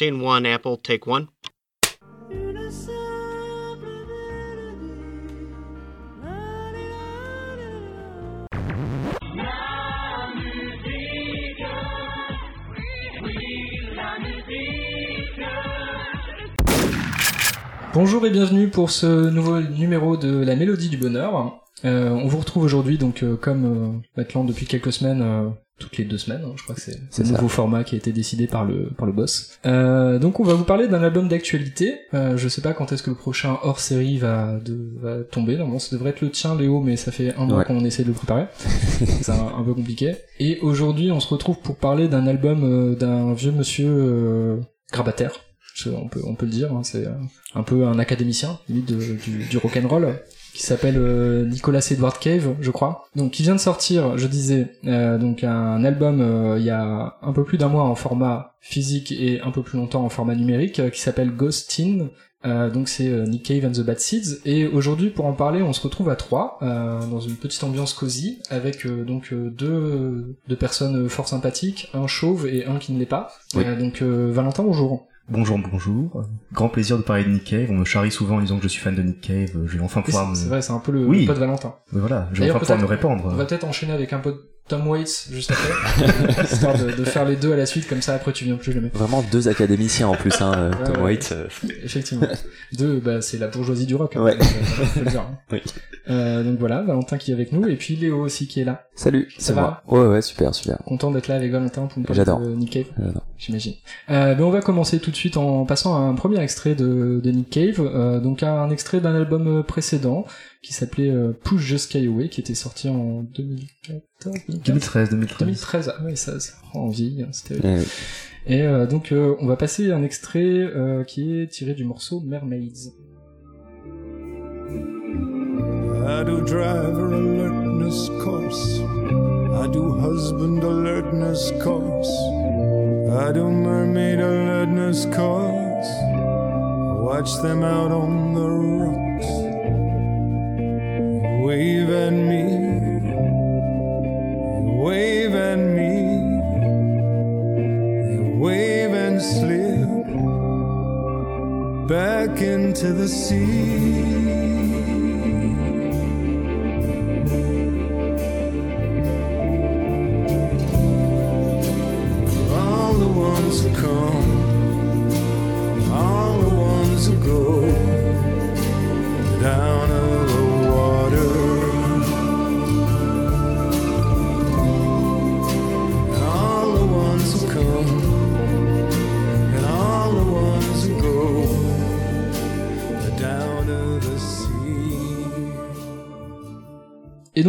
One, Apple, take one. Bonjour et bienvenue pour ce nouveau numéro de la Mélodie du Bonheur. Euh, on vous retrouve aujourd'hui donc euh, comme euh, maintenant depuis quelques semaines, toutes les deux semaines, hein, je crois que c'est le ça. nouveau format qui a été décidé par le par le boss. Euh, donc on va vous parler d'un album d'actualité. Euh, je sais pas quand est-ce que le prochain hors série va, de, va tomber. Normalement ça devrait être le tien Léo, mais ça fait un mois Ouais. qu'on essaie de le préparer. c'est un, un peu compliqué. Et aujourd'hui on se retrouve pour parler d'un album euh, d'un vieux monsieur euh, grabataire. On peut, on peut le dire, hein, c'est euh, un peu un académicien, limite de- du, du rock'n'roll, qui s'appelle euh, Nicolas Edward Cave, je crois. Donc, qui vient de sortir, je disais, euh, donc un album euh, il y a un peu plus d'un mois en format physique et un peu plus longtemps en format numérique, euh, qui s'appelle Ghostin. Euh, donc c'est euh, Nick Cave and the Bad Seeds et aujourd'hui pour en parler on se retrouve à trois euh, dans une petite ambiance cosy avec euh, donc euh, deux, deux personnes fort sympathiques un chauve et un qui ne l'est pas Oui. Donc euh, Valentin bonjour Bonjour, bonjour. Grand plaisir de parler de Nick Cave. On me charrie souvent en disant que je suis fan de Nick Cave. Je vais enfin pouvoir me... c'est vrai c'est un peu le, Oui. le pote Valentin Mais voilà, je vais enfin pouvoir me répandre. On va peut-être enchaîner avec un de Tom Waits juste après, histoire de, de faire les deux à la suite, comme ça après tu viens plus jamais. Vraiment deux académiciens en plus, hein, euh, Ouais, Tom ouais. Waits. euh, Effectivement. Deux, bah, c'est la bourgeoisie du rock. hein, Ouais. donc, euh, faut le dire, hein. Oui. Euh, donc voilà, Valentin qui est avec nous, et puis Léo aussi qui est là. Salut, Ça c'est va moi. Ouais, ouais, super, super. Content d'être là avec Valentin pour nous parler J'adore. de Nick Cave, j'imagine. Euh, ben on va commencer tout de suite en passant à un premier extrait de, de Nick Cave, donc un extrait d'un album précédent qui s'appelait euh, Push the Sky Away, qui était sorti en 2014, 2015 2013, 2013. 2013, ah ouais, ça, ça prend envie, hein, c'était... Oui. Et euh, donc euh, on va passer un extrait euh, qui est tiré du morceau Mermaids. I do driver alertness course. I do husband alertness course. I do mermaid alertness course. Watch them out on the rocks. Wave at me. Wave at me. Wave and slip back into the sea.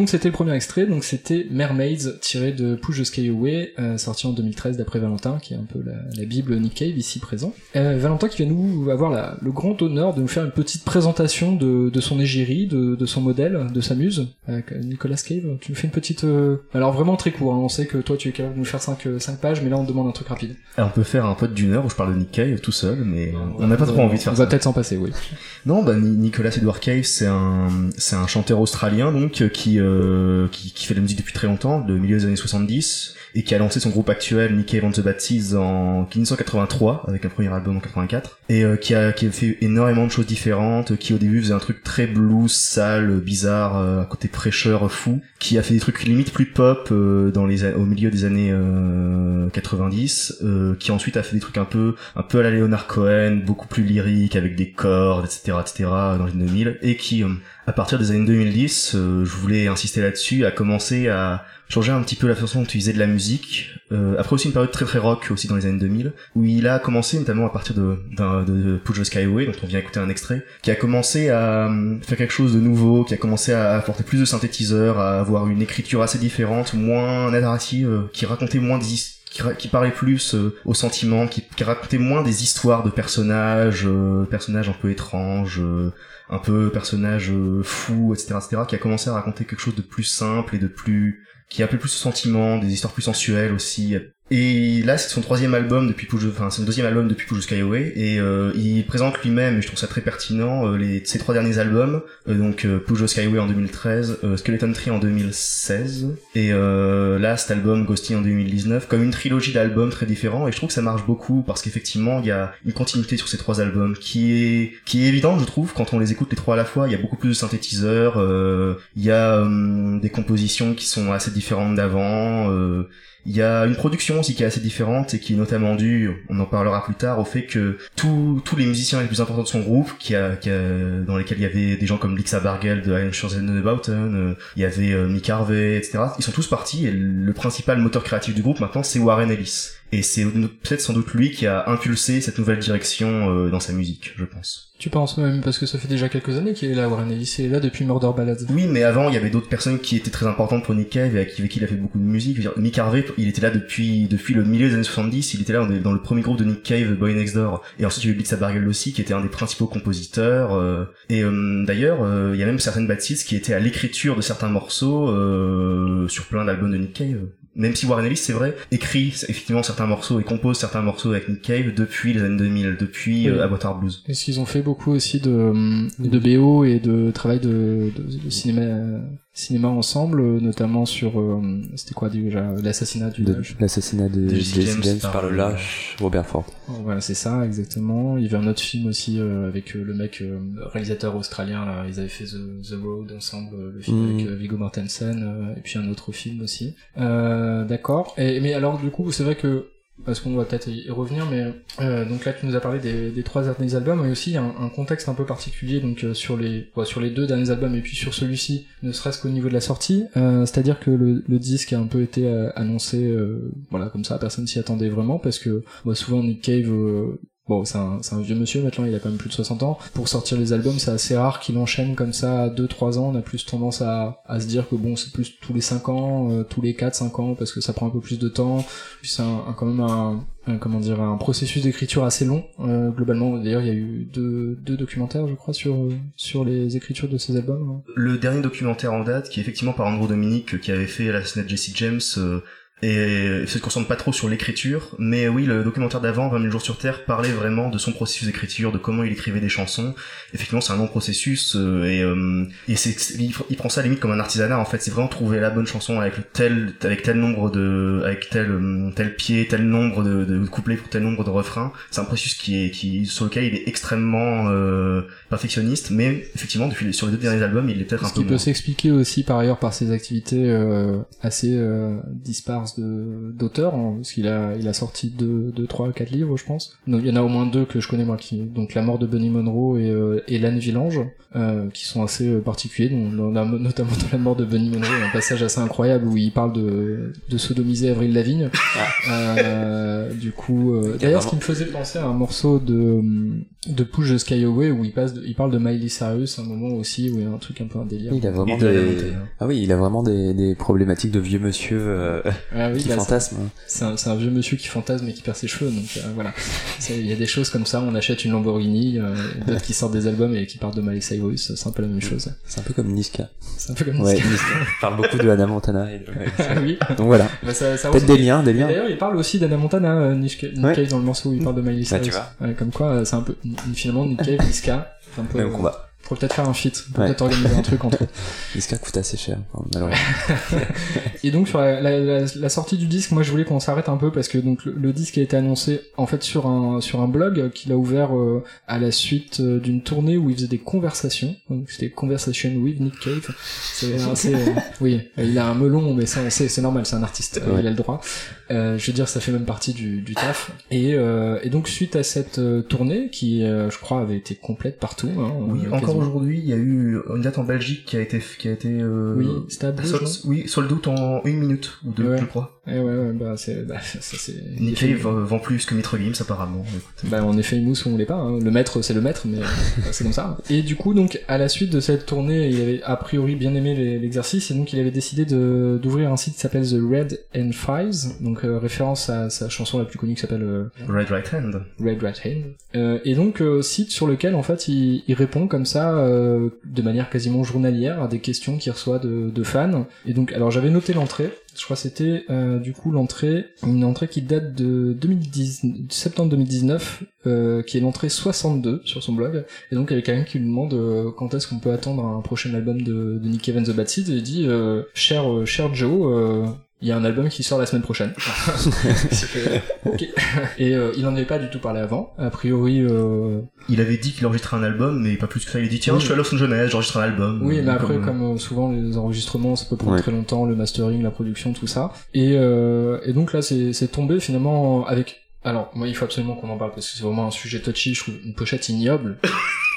Donc c'était le premier extrait, donc c'était Mermaids tiré de Push the Sky Away, euh, sorti en 2013 d'après Valentin, qui est un peu la, la bible Nick Cave ici présent. Euh, Valentin qui va nous avoir la- le grand honneur de nous faire une petite présentation de, de son égérie, de, de son modèle, de sa muse. Euh, Nicolas Cave, tu nous fais une petite... Alors vraiment très court, hein, on sait que toi tu es capable de nous faire 5 cinq pages, mais là on te demande un truc rapide. Alors, on peut faire un pote d'une heure où je parle de Nick Cave tout seul, mais on n'a pas trop envie de faire On ça. va peut-être s'en passer, oui. Non, bah Ni- Nicolas Edward Cave, c'est un un chanteur australien donc qui, euh, qui qui fait de la musique depuis très longtemps, de milieu des années 70 et qui a lancé son groupe actuel Cave and the Seeds en 1983 avec un premier album en 84 et euh, qui a qui a fait énormément de choses différentes, qui au début faisait un truc très blues, sale, bizarre, euh, un côté fraîcheur fou, qui a fait des trucs limite plus pop euh, dans les au milieu des années euh, 90, euh, qui ensuite a fait des trucs un peu un peu à la Leonard Cohen, beaucoup plus lyrique avec des cordes, etc., etc. dans les années 2000 et qui euh, à partir des années 2010, euh, je voulais insister là-dessus, a commencé à changer un petit peu la façon dont il faisait de la musique. Euh, après aussi une période très très rock aussi dans les années 2000, où il a commencé notamment à partir de, de, Push the Skyway, dont on vient écouter un extrait, qui a commencé à euh, faire quelque chose de nouveau, qui a commencé à apporter plus de synthétiseurs, à avoir une écriture assez différente, moins narrative, euh, qui racontait moins des histoires qui, qui parlait plus euh, aux sentiments, qui, qui racontait moins des histoires de personnages, euh, personnages un peu étranges, euh, un peu personnages euh, fous, etc., etc., qui a commencé à raconter quelque chose de plus simple et de plus qui appelait plus au sentiment, des histoires plus sensuelles aussi, Et là, c'est son troisième album depuis enfin, son deuxième album depuis Pujo Skyway, et euh, il présente lui-même, et je trouve ça très pertinent, euh, les, ses trois derniers albums, euh, donc euh, Skyway en 2013, euh, Skeleton Tree en 2016, et euh, là, cet album Ghosty en 2019, comme une trilogie d'albums très différents, et je trouve que ça marche beaucoup, parce qu'effectivement, il y a une continuité sur ces trois albums, qui est, qui est évidente, je trouve, quand on les écoute les trois à la fois, il y a beaucoup plus de synthétiseurs, il y a hum, des compositions qui sont assez différentes d'avant, il y a une production aussi qui est assez différente et qui est notamment due, on en parlera plus tard, au fait que tous tous les musiciens les plus importants de son groupe, qui a, dans lesquels il y avait des gens comme Lixa Bargeld de Shores and Bauten, il y avait euh, Mick Harvey, etc. Ils sont tous partis et le principal moteur créatif du groupe maintenant c'est Warren Ellis. Et c'est peut-être sans doute lui qui a impulsé cette nouvelle direction euh, dans sa musique, je pense. Tu penses même parce que ça fait déjà quelques années qu'il est là, Warren Ellis, il est là depuis Murder Ballads. Oui, mais avant, il y avait d'autres personnes qui étaient très importantes pour Nick Cave et avec qui, il a fait beaucoup de musique. Je veux dire, Nick Harvey, il était là depuis, depuis le milieu des années 70, il était là dans, le premier groupe de Nick Cave, Boy Next Door. Et ensuite, il y a eu Blitz aussi, qui était un des principaux compositeurs. euh, et euh, d'ailleurs, euh, il y a même certaines seeds qui étaient à l'écriture de certains morceaux euh, sur plein d'albums de Nick Cave. Même si Warren Ellis, c'est vrai, écrit effectivement certains morceaux et compose certains morceaux avec Nick Cave depuis les années 2000, depuis Oui. euh, Avatar Blues. Est-ce qu'ils ont fait beaucoup aussi de, de BO et de travail de, de, de cinéma, cinéma ensemble, euh, notamment sur, euh, c'était quoi déjà, l'assassinat du l'assassinat de De Jesse James James, par par le lâche Robert Ford. Voilà, c'est ça, exactement. Il y avait un autre film aussi euh, avec euh, le mec euh, réalisateur australien, là, ils avaient fait The, The Road ensemble, euh, le film Mhm. avec euh, Viggo Mortensen, euh, et puis un autre film aussi. Euh, D'accord. Et mais alors du coup, c'est vrai que parce qu'on va peut-être y revenir, mais euh, donc là tu nous as parlé des, trois derniers albums, mais aussi un, contexte un peu particulier donc euh, sur les sur les deux derniers albums et puis sur celui-ci, ne serait-ce qu'au niveau de la sortie, euh, c'est-à-dire que le, le disque a un peu été euh, annoncé, euh, voilà comme ça, personne s'y attendait vraiment parce que bah, souvent Nick Cave Bon, c'est un, un vieux monsieur maintenant, il a quand même plus de 60 ans. Pour sortir les albums, c'est assez rare qu'il enchaîne comme ça 2-3 ans. On a plus tendance à, se dire que bon, c'est plus tous les 5 ans, euh, tous les 4-5 ans, parce que ça prend un peu plus de temps. Puis c'est quand même un, processus d'écriture assez long, euh, globalement. D'ailleurs, il y a eu deux, documentaires, je crois, sur, les écritures de ces albums. hein. Le dernier documentaire en date, qui est effectivement par Andrew Dominique, qui avait fait l'assassinat de Jesse James, euh, et se concentre pas trop sur l'écriture, mais oui, le documentaire d'avant, 20 000 jours sur Terre, parlait vraiment de son processus d'écriture, de comment il écrivait des chansons. Effectivement, c'est un long processus, euh, et, euh, et c'est, il, il prend ça limite comme un artisanat, en fait, c'est vraiment trouver la bonne chanson avec le tel, avec tel nombre de, avec tel, euh, tel pied, tel nombre de, de couplets pour tel nombre de refrains. C'est un processus qui est, qui, sur lequel il est extrêmement, euh, perfectionniste, mais effectivement, depuis, sur les deux derniers albums, il est peut-être un Ce peu qui peut s'expliquer aussi par ailleurs par ses activités euh, assez euh, d'auteur, hein, parce qu'il a il a sorti deux, deux, trois, quatre livres, je pense. Donc, il y en a au moins deux que je connais moi, qui donc La mort de Bunny Monroe et euh, Villange, euh, qui sont assez euh, particuliers. Donc, notamment dans La mort de Bunny Monroe, un passage assez incroyable où il parle de de sodomiser Avril Lavigne. Euh, du coup, d'ailleurs, ce qui me faisait penser à un morceau de de Push the Sky Away où il passe, de- il parle de Miley Cyrus, un moment aussi où il y a un truc un peu un délire. Il a vraiment Il des... hein. Ah oui, il a vraiment des, des problématiques de vieux monsieur euh, Ah oui, qui bah, fantasme. c'est un, c'est un vieux monsieur qui fantasme et qui perd ses cheveux, donc euh, voilà. Il y a des choses comme ça, on achète une Lamborghini, euh, d'autres qui sortent des albums et qui parlent de Miley Cyrus, c'est un peu la même chose. C'est un peu comme Niska. C'est un peu comme Ouais, ça. Niska parle beaucoup de Hannah Montana. Et de... Ah oui, Donc voilà. bah, Peut-être des liens, des liens. D'ailleurs, il parle aussi d'Anna Montana, euh, Ouais. Cave, dans le morceau où il parle de Miley Bah, Cyrus. tu vois. Ouais, comme quoi, c'est un peu, finalement, Nick Cave, peu, Même combat. Faut peut-être faire un feat, Ouais. peut-être organiser un truc entre eux. Niska coûte assez cher, malheureusement. Et donc sur la, la, la- la sortie du disque, moi je voulais qu'on s'arrête un peu parce que donc le, le disque a été annoncé en fait sur un sur un blog qu'il a ouvert euh, à la suite euh, d'une tournée où il faisait des conversations. Donc c'était Conversation with Nick Cave. C'est assez, euh, oui, il a un melon, mais on c'est normal, c'est un artiste, Ouais. il a le droit. Euh, je veux dire, ça fait même partie du, du taf. Et, euh, et donc suite à cette tournée qui, euh, je crois, avait été complète partout. Hein, Oui, encore. Aujourd'hui, il y a eu une date en Belgique qui a été, qui a été, euh, Oui, c'était à Bruges, sol- non oui, sold out en une minute ou deux, Ouais. je crois. Eh ouais, ouais, bah c'est, bah, ça c'est. Euh, vend plus que Mitre Gims apparemment. Écoute. Bah on est famous ou on l'est pas, hein. le maître c'est le maître, mais euh, c'est comme ça. Et du coup donc à la suite de cette tournée, il avait a priori bien aimé l'exercice et donc il avait décidé de d'ouvrir un site qui s'appelle The Red and Fives, donc euh, référence à sa chanson la plus connue qui s'appelle euh, Red Right Hand. Red Right Hand. Euh, et donc euh, site sur lequel en fait il, il répond comme ça euh, de manière quasiment journalière à des questions qu'il reçoit de, fans. Et donc, alors j'avais noté l'entrée. Je crois que c'était euh, du coup l'entrée, une entrée qui date de 2010, septembre 2019, euh, qui est l'entrée 62 sur son blog. Et donc il y avait quelqu'un qui lui demande quand est-ce qu'on peut attendre un prochain album de, Nick and the Bad et il dit cher cher Joe. Euh, il y a un album qui sort la semaine prochaine. Et euh, il en avait pas du tout parlé avant. A priori, euh, Il avait dit qu'il enregistrait un album, mais pas plus que ça. Il a dit tiens, Oui. je suis à Los Angeles, j'enregistre un album. Oui, Euh, mais après, comme- comme euh, souvent les enregistrements, ça peut prendre Ouais. très longtemps, le mastering, la production, tout ça. Et, euh, et donc là, c'est c'est tombé finalement avec. Alors, moi, il faut absolument qu'on en parle parce que c'est vraiment un sujet touchy. Je trouve une pochette ignoble.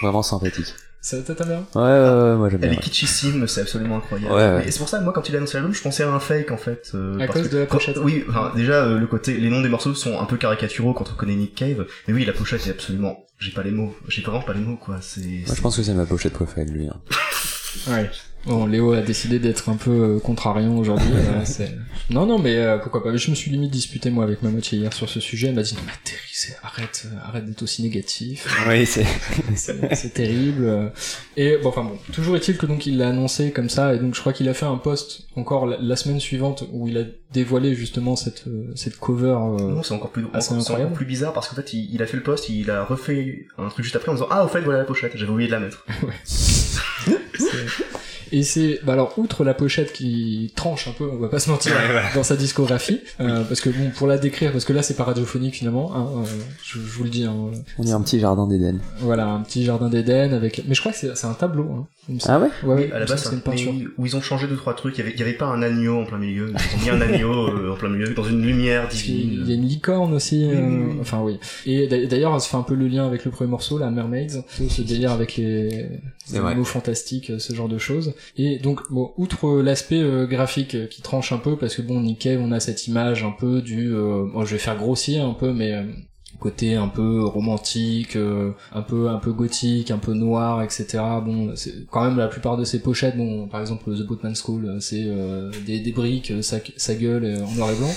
Vraiment sympathique. Ça t'attend bien Ouais, ouais, ouais, moi j'aime Elle bien. est kitschissime, c'est absolument incroyable. Ouais, ouais. Et c'est pour ça, moi, quand il a annoncé l'album, je pensais à un fake, en fait. euh, À parce cause que de la quand- pochette. Oui, enfin, déjà, euh, le côté, les noms des morceaux sont un peu caricaturaux quand on connaît Nick Cave. Mais oui, la pochette est absolument, j'ai pas les mots. J'ai vraiment pas les mots, quoi. C'est, Moi je pense que c'est ma pochette préférée de lui. Hein. Ouais. Bon, Léo a décidé d'être un peu euh, contrariant aujourd'hui. euh, non, non, mais euh, pourquoi pas. Je me suis limite disputé moi avec ma moitié hier sur ce sujet. Elle m'a dit non mais Terry, c'est- arrête, euh, arrête d'être aussi négatif. Oui, c'est. terrible. Et bon, enfin bon, toujours est-il que donc il l'a annoncé comme ça, et donc je crois qu'il a fait un post encore la, la semaine suivante où il a dévoilé justement cette cette cover. euh, Non, c'est encore plus, Ah, c'est encore, c'est incroyable. encore plus bizarre parce qu'en fait, il, il a fait le post, il a refait un truc juste après en disant, ah, au fait, voilà la pochette, j'avais oublié de la mettre. c'est- Et c'est, bah alors, outre la pochette qui tranche un peu, on va pas se mentir, dans sa discographie, euh, parce que bon, pour la décrire, parce que là c'est pas radiophonique finalement, hein, euh, je, je vous le dis, hein, euh, On est un petit jardin d'Éden. voilà, un petit jardin d'Éden avec, mais je crois que c'est c'est un tableau, hein, il. Ah ouais ouais, ouais, à il la base, c'est une mais peinture. où ils ont changé deux, trois trucs. Il y avait, il y avait pas un agneau en plein milieu. Ils ont mis un agneau euh, en plein milieu, dans une lumière divine. y a une licorne aussi, euh, enfin oui. Et d'a- d'ailleurs, ça fait un peu le lien avec le premier morceau, la Mermaids, ce délire avec les, les animaux fantastiques, ce genre de choses. Et donc, bon, outre l'aspect euh, graphique euh, qui tranche un peu, parce que bon, Nick Cave, on a cette image un peu du, euh, bon, je vais faire grossier un peu, mais euh, côté un peu romantique, euh, un peu un peu gothique, un peu noir, etc. Bon, c'est quand même la plupart de ces pochettes, bon, par exemple The Boatman's School, euh, c'est euh, des, des briques, euh, sa, sa gueule euh, en noir et blanc.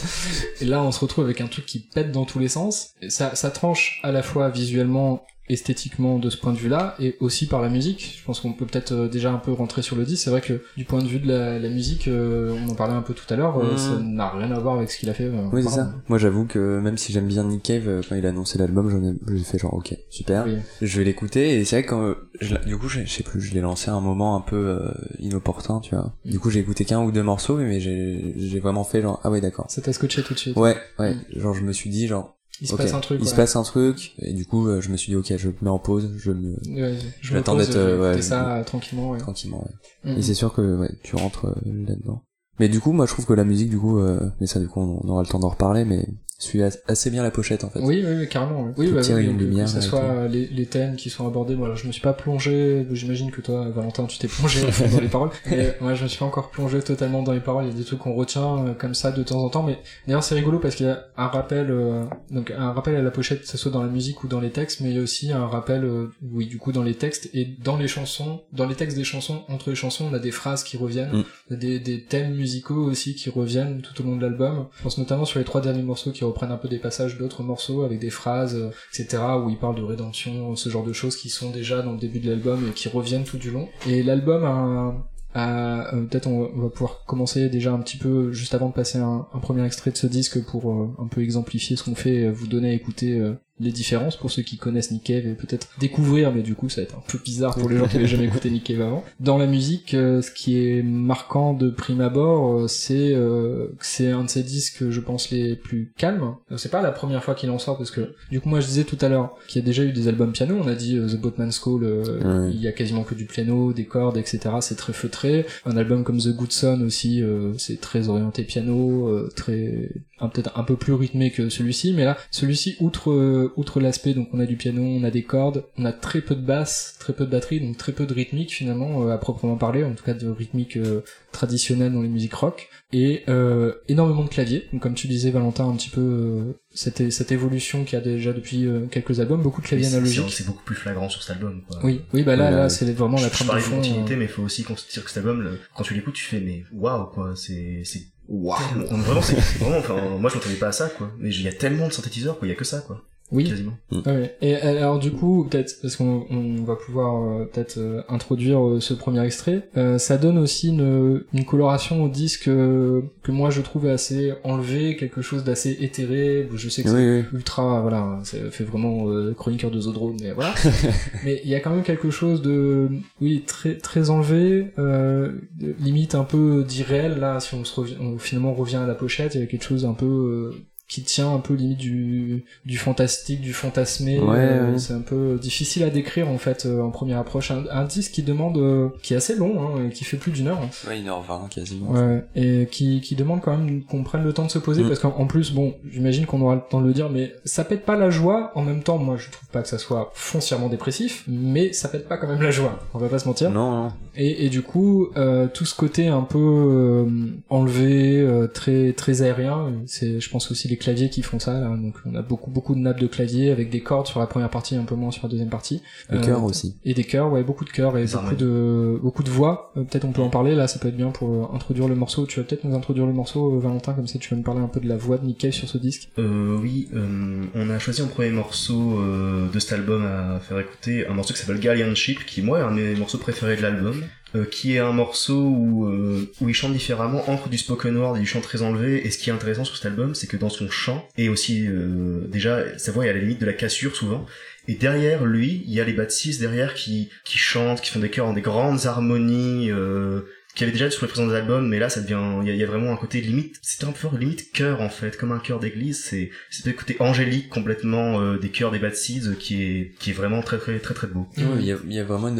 Et là, on se retrouve avec un truc qui pète dans tous les sens. Ça, ça tranche à la fois visuellement, esthétiquement de ce point de vue-là, et aussi par la musique. Je pense qu'on peut peut-être euh, déjà un peu rentrer sur le disque. C'est vrai que du point de vue de la, la musique, euh, on en parlait un peu tout à l'heure, euh, ça n'a rien à voir avec ce qu'il a fait. euh, Oui, c'est ça. Moi, j'avoue que même si j'aime bien Nick Cave, quand il a annoncé l'album, j'en ai, j'ai fait genre, ok, super. Oui. Je vais l'écouter, et c'est vrai que quand, je l'ai- du coup, je je sais plus, je l'ai lancé à un moment un peu euh, inopportun, tu vois. Du coup, j'ai écouté qu'un ou deux morceaux, mais j'ai j'ai vraiment fait genre, ah ouais, d'accord. Ça t'a scotché tout de suite. Ouais, ouais. Genre, je me suis dit, genre, Il se passe un truc. il se passe un truc, et du coup, euh, je me suis dit, ok, je me mets en pause, je me, Ouais, je pose, d'être, euh, ouais, je- ça tranquillement. Ouais. tranquillement, ouais. Mhm. Et c'est sûr que ouais, tu rentres euh, là-dedans. Mais du coup, moi je trouve que la musique, du coup, euh, mais ça du coup on aura le temps d'en reparler, mais suit as- assez bien la pochette en fait. Oui, oui, oui, carrément. Oui, oui bah, oui, une que- lumière, Que ce soit les, les thèmes qui sont abordés. Moi, alors, je me suis pas plongé. J'imagine que toi, Valentin, tu t'es plongé dans les paroles. Mais moi, je me suis pas encore plongé totalement dans les paroles. Il y a des trucs qu'on retient euh, comme ça de temps en temps. Mais d'ailleurs, c'est rigolo parce qu'il y a un rappel, euh, donc un rappel à la pochette, que ce soit dans la musique ou dans les textes, mais il y a aussi un rappel, euh, oui, du coup, dans les textes et dans les chansons, dans les textes des chansons, entre les chansons, on a des phrases qui reviennent, Mm. des, des thèmes musicaux aussi qui reviennent tout au long de l'album. Je pense notamment sur les trois derniers morceaux qui reprennent un peu des passages d'autres morceaux avec des phrases, euh, etc., où il parle de rédemption, ce genre de choses qui sont déjà dans le début de l'album et qui reviennent tout du long. Et l'album a euh, peut-être on va, pouvoir commencer déjà un petit peu juste avant de passer un, premier extrait de ce disque pour euh, un peu exemplifier ce qu'on fait, euh, vous donner à écouter les différences pour ceux qui connaissent Nick Cave et peut-être découvrir, mais du coup ça va être un peu bizarre pour les gens qui n'avaient jamais écouté Nick Cave avant. Dans la musique, euh, ce qui est marquant de prime abord, euh, c'est euh, que c'est un de ces disques, je pense, les plus calmes. Euh, C'est pas la première fois qu'il en sort parce que du coup moi je disais tout à l'heure qu'il y a déjà eu des albums piano. On a dit euh, The Boatman's Call, euh, il y a quasiment que du piano, des cordes, etc. C'est très feutré. Un album comme The Good Son aussi, c'est très orienté piano, euh, très peut-être un peu plus rythmé que celui-ci, mais là, celui-ci, outre euh, outre l'aspect, donc on a du piano, on a des cordes, on a très peu de basse, très peu de batterie, donc très peu de rythmique finalement euh, à proprement parler, en tout cas de rythmique euh, traditionnelle dans les musiques rock, et euh, énormément de clavier. Donc comme tu disais Valentin, un petit peu cette cette évolution qu'il y a déjà depuis quelques albums, beaucoup de claviers Mais c'est- analogiques. C'est beaucoup plus flagrant sur cet album. Quoi. Oui, oui, bah là, là, c'est vraiment la je, je trame de fond. continuité, mais il faut aussi considérer que cet album, le- quand tu l'écoutes, tu fais mais waouh quoi, c'est waouh. Vraiment, c'est vraiment, enfin, moi je m'attendais pas à ça quoi. Mais il y a tellement de synthétiseurs quoi, il y a que ça quoi. Oui. quasiment. Ouais. Et alors du coup, peut-être parce qu'on on va pouvoir euh, peut-être euh, introduire euh, ce premier extrait, euh, ça donne aussi une, une coloration au disque euh, que moi je trouve assez enlevé, quelque chose d'assez éthéré. Je sais que c'est Oui, ultra, voilà, ça fait vraiment euh, chroniqueur de Zodrome, mais voilà. mais il y a quand même quelque chose de, oui, très très enlevé, euh, limite un peu d'irréel là. Si on se revient, on finalement revient à la pochette, il y a quelque chose un peu euh, qui tient un peu limite du du fantastique, du fantasmé. Ouais, euh, ouais. C'est un peu difficile à décrire en fait euh, en première approche. Un, un disque qui demande, euh, qui est assez long, hein, et qui fait plus d'une heure. Ouais, 1h20 quasiment. Ouais, et qui, qui demande quand même qu'on prenne le temps de se poser Mm. parce qu'en en plus, bon, j'imagine qu'on aura le temps de le dire, mais ça pète pas la joie. En même temps, moi, je trouve pas que ça soit foncièrement dépressif, mais ça pète pas quand même la joie. On va pas se mentir. Non, non. Et, et du coup, euh, tout ce côté un peu euh, enlevé, euh, très très aérien, c'est, je pense aussi les claviers qui font ça. Là. Donc, on a beaucoup beaucoup de nappes de clavier avec des cordes sur la première partie, un peu moins sur la deuxième partie. Le Euh, cœur aussi. et des chœurs, ouais, beaucoup de chœurs et beaucoup de beaucoup de voix. Euh, peut-être on peut en parler là, ça peut être bien pour euh, introduire le morceau. Tu vas peut-être nous introduire le morceau, euh, Valentin, comme ça tu vas nous parler un peu de la voix de Nick Cave sur ce disque. Euh, oui, euh, on a choisi en premier morceau euh, de cet album à faire écouter un morceau qui s'appelle Galleon Ship, qui moi est un de mes morceaux préférés de l'album, euh, qui est un morceau où, euh, où il chante différemment entre du spoken word et du chant très enlevé. Et ce qui est intéressant sur cet album, c'est que dans son chant et aussi euh, déjà sa voix est à la limite de la cassure souvent. Et derrière lui, il y a les Six derrière qui qui chantent, qui font des chœurs en des grandes harmonies. Euh, qu'il y avait déjà sur les précédents albums, mais là ça devient, il y, a- vraiment un côté limite, c'est un peu limite chœur en fait, comme un chœur d'église, c'est c'est le côté angélique complètement euh, des chœurs des Bad euh, qui est qui est vraiment très très très très beau. Ouais, Il y, a, il y a vraiment une...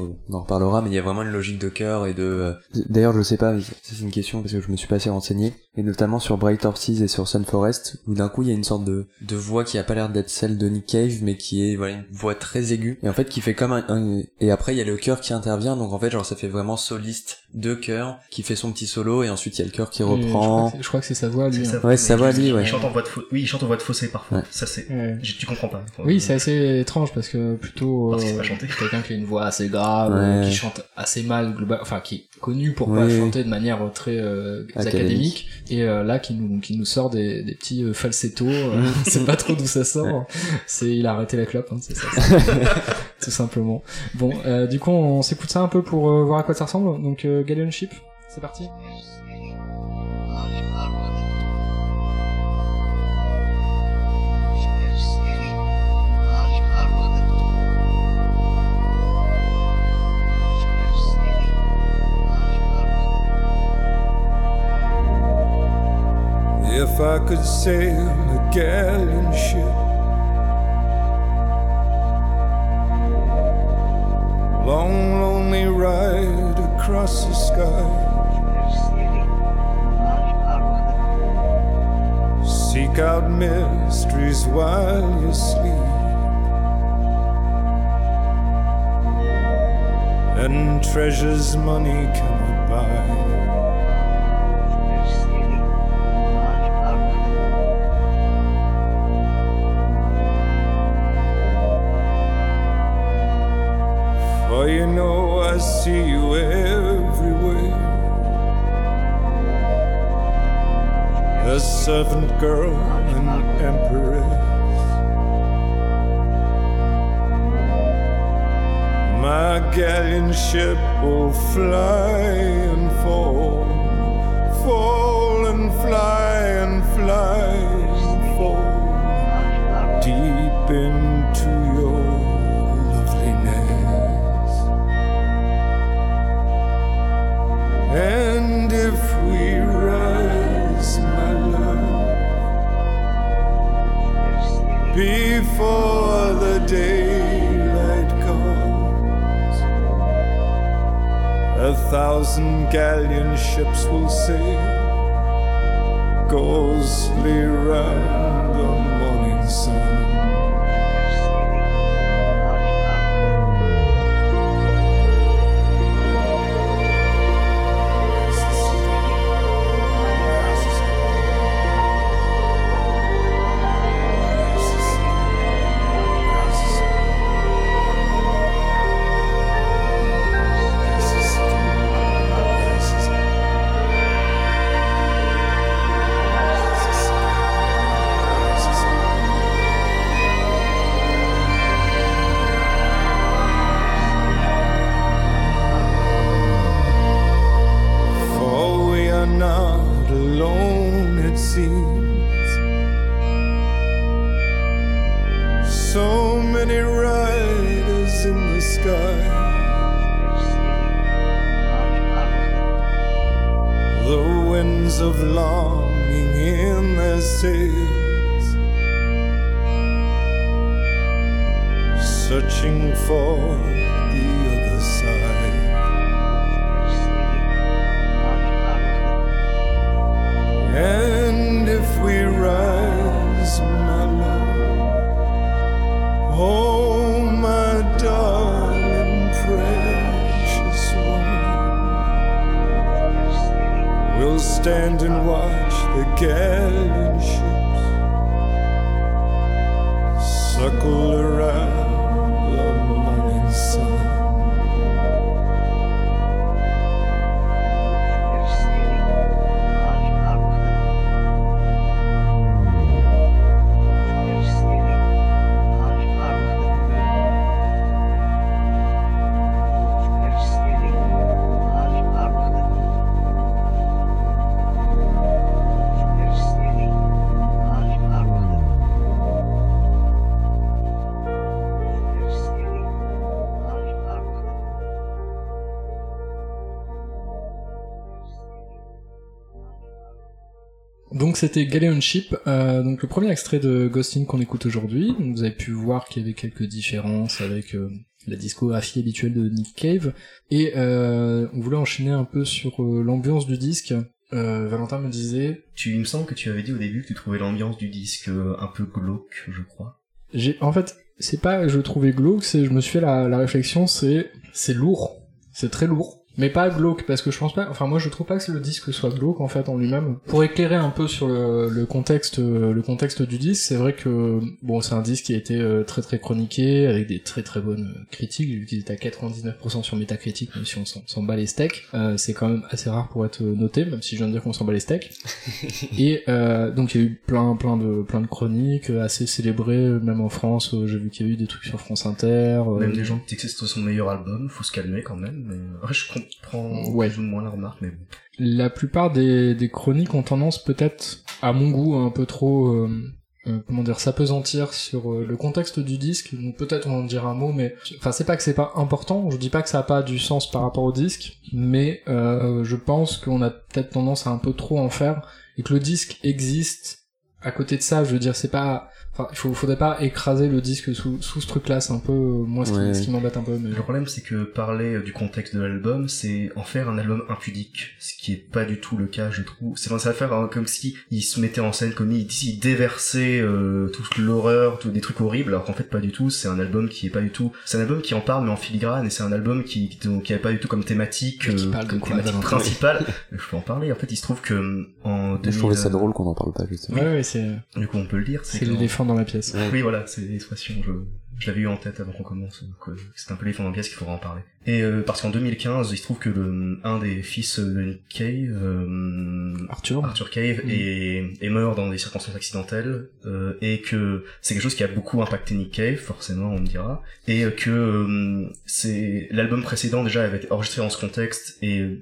On en reparlera, mais il y a vraiment une logique de cœur et de... euh, D'ailleurs, je sais pas, c'est une question parce que je me suis pas assez renseigné, et notamment sur Bright Horses et sur Sun Forest, où d'un coup il y a une sorte de, de voix qui a pas l'air d'être celle de Nick Cave, mais qui est voilà une voix très aiguë, et en fait qui fait comme un... un- Et après il y a le chœur qui intervient, donc en fait genre ça fait vraiment soliste de chœur, qui fait son petit solo, et ensuite il y a le chœur qui reprend... je crois que c'est sa voix, lui. Hein. ça. Ouais, c'est sa voix, lui, ouais. Il chante en voix de faux- oui, il chante en voix de fossé parfois. Ouais. Ça c'est, Ouais. je- tu comprends pas. Oui, c'est assez étrange parce que plutôt Parce qu'il sait euh, quelqu'un qui a une voix assez grave, euh, Ouais. qui chante assez mal, global, enfin qui est connu pour pas chanter de manière euh, très euh, Académique. académique, et euh, là qui nous qui nous sort des, des petits euh, falsettos, euh, c'est pas trop d'où ça sort. C'est il a arrêté la clope, hein, c'est ça, c'est- tout simplement. Bon, euh, du coup on s'écoute ça un peu pour euh, voir à quoi ça ressemble. Donc euh, Galleon Ship, c'est parti. If I could sail a galleon ship Long lonely ride across the sky Seek out mysteries while you sleep And treasures money cannot buy For you know I see you everywhere. A servant girl, an empress. My galleon ship will fly and fall, fall and fly and fly before the daylight comes, a thousand galleon ships will sail ghostly round c'était Galleon Ship, euh, donc le premier extrait de Ghosting qu'on écoute aujourd'hui. Vous avez pu voir qu'il y avait quelques différences avec euh, la discographie habituelle de Nick Cave. Et euh, on voulait enchaîner un peu sur euh, l'ambiance du disque. Valentin me disait, Tu, il me semble que tu avais dit au début que tu trouvais l'ambiance du disque un peu glauque, je crois. j'ai, en fait, c'est pas que je le trouvais glauque, c'est je me suis fait la, la réflexion, c'est c'est lourd, c'est très lourd. Mais pas glauque, parce que je pense pas, enfin moi je trouve pas que le disque soit glauque en fait en lui-même. Pour éclairer un peu sur le, le contexte, euh, le contexte du disque, c'est vrai que bon c'est un disque qui a été euh, très très chroniqué, avec des très très bonnes euh, critiques, vu qu'il est à 99% sur Metacritic, même si on s'en bat les steaks. Euh, c'est quand même assez rare pour être noté, même si je viens de dire qu'on s'en bat les steaks. Et euh, donc il y a eu plein plein de plein de chroniques euh, assez célébrées, même en France. euh, J'ai vu qu'il y a eu des trucs sur France Inter. euh, Même des gens qui disent que c'était son meilleur album, faut se calmer quand même, mais euh, je comprends Ouais. plus ou moins la remarque, mais bon. La plupart des, des chroniques ont tendance peut-être, à mon goût, un peu trop, euh, euh, comment dire, s'apesantir sur euh, le contexte du disque. Donc peut-être on en dira un mot, mais enfin c'est pas que c'est pas important. Je dis pas que ça a pas du sens par rapport au disque, mais je pense qu'on a peut-être tendance à un peu trop en faire et que le disque existe. À côté de ça, je veux dire, c'est pas, enfin, il faut, faudrait pas écraser le disque sous, sous ce truc-là. C'est un peu euh, moi ce qui, Ouais. ce qui m'embête un peu. Mais... Le problème, c'est que parler euh, du contexte de l'album, c'est en faire un album impudique, ce qui est pas du tout le cas, je trouve. C'est ça va faire hein, comme si il se mettait en scène, comme il, il déversait euh, toute l'horreur, tout des trucs horribles, alors qu'en fait pas du tout. C'est un album qui est pas du tout. C'est un album qui en parle mais en filigrane, et c'est un album qui qui, qui avait pas du tout comme thématique, qui parle comme quoi, thématique principale. je peux en parler. En fait, il se trouve que en 2000, Je trouvais ça drôle qu'on en parle pas justement. Ouais, ouais, c'est, Du coup, on peut le dire. c'est l'éléphant dans la pièce. Ouais. oui, voilà, c'est l'expression. Je, je l'avais eu en tête avant qu'on commence. donc, euh, C'est un peu les fonds en pièce qu'il faudra en parler. Et euh, parce qu'en 2015, il se trouve que le, un des fils de Nick Cave, euh, Arthur. Arthur Cave, Mm. est, est mort dans des circonstances accidentelles euh, et que c'est quelque chose qui a beaucoup impacté Nick Cave, forcément, on me dira, et que euh, c'est l'album précédent déjà avait été enregistré dans ce contexte et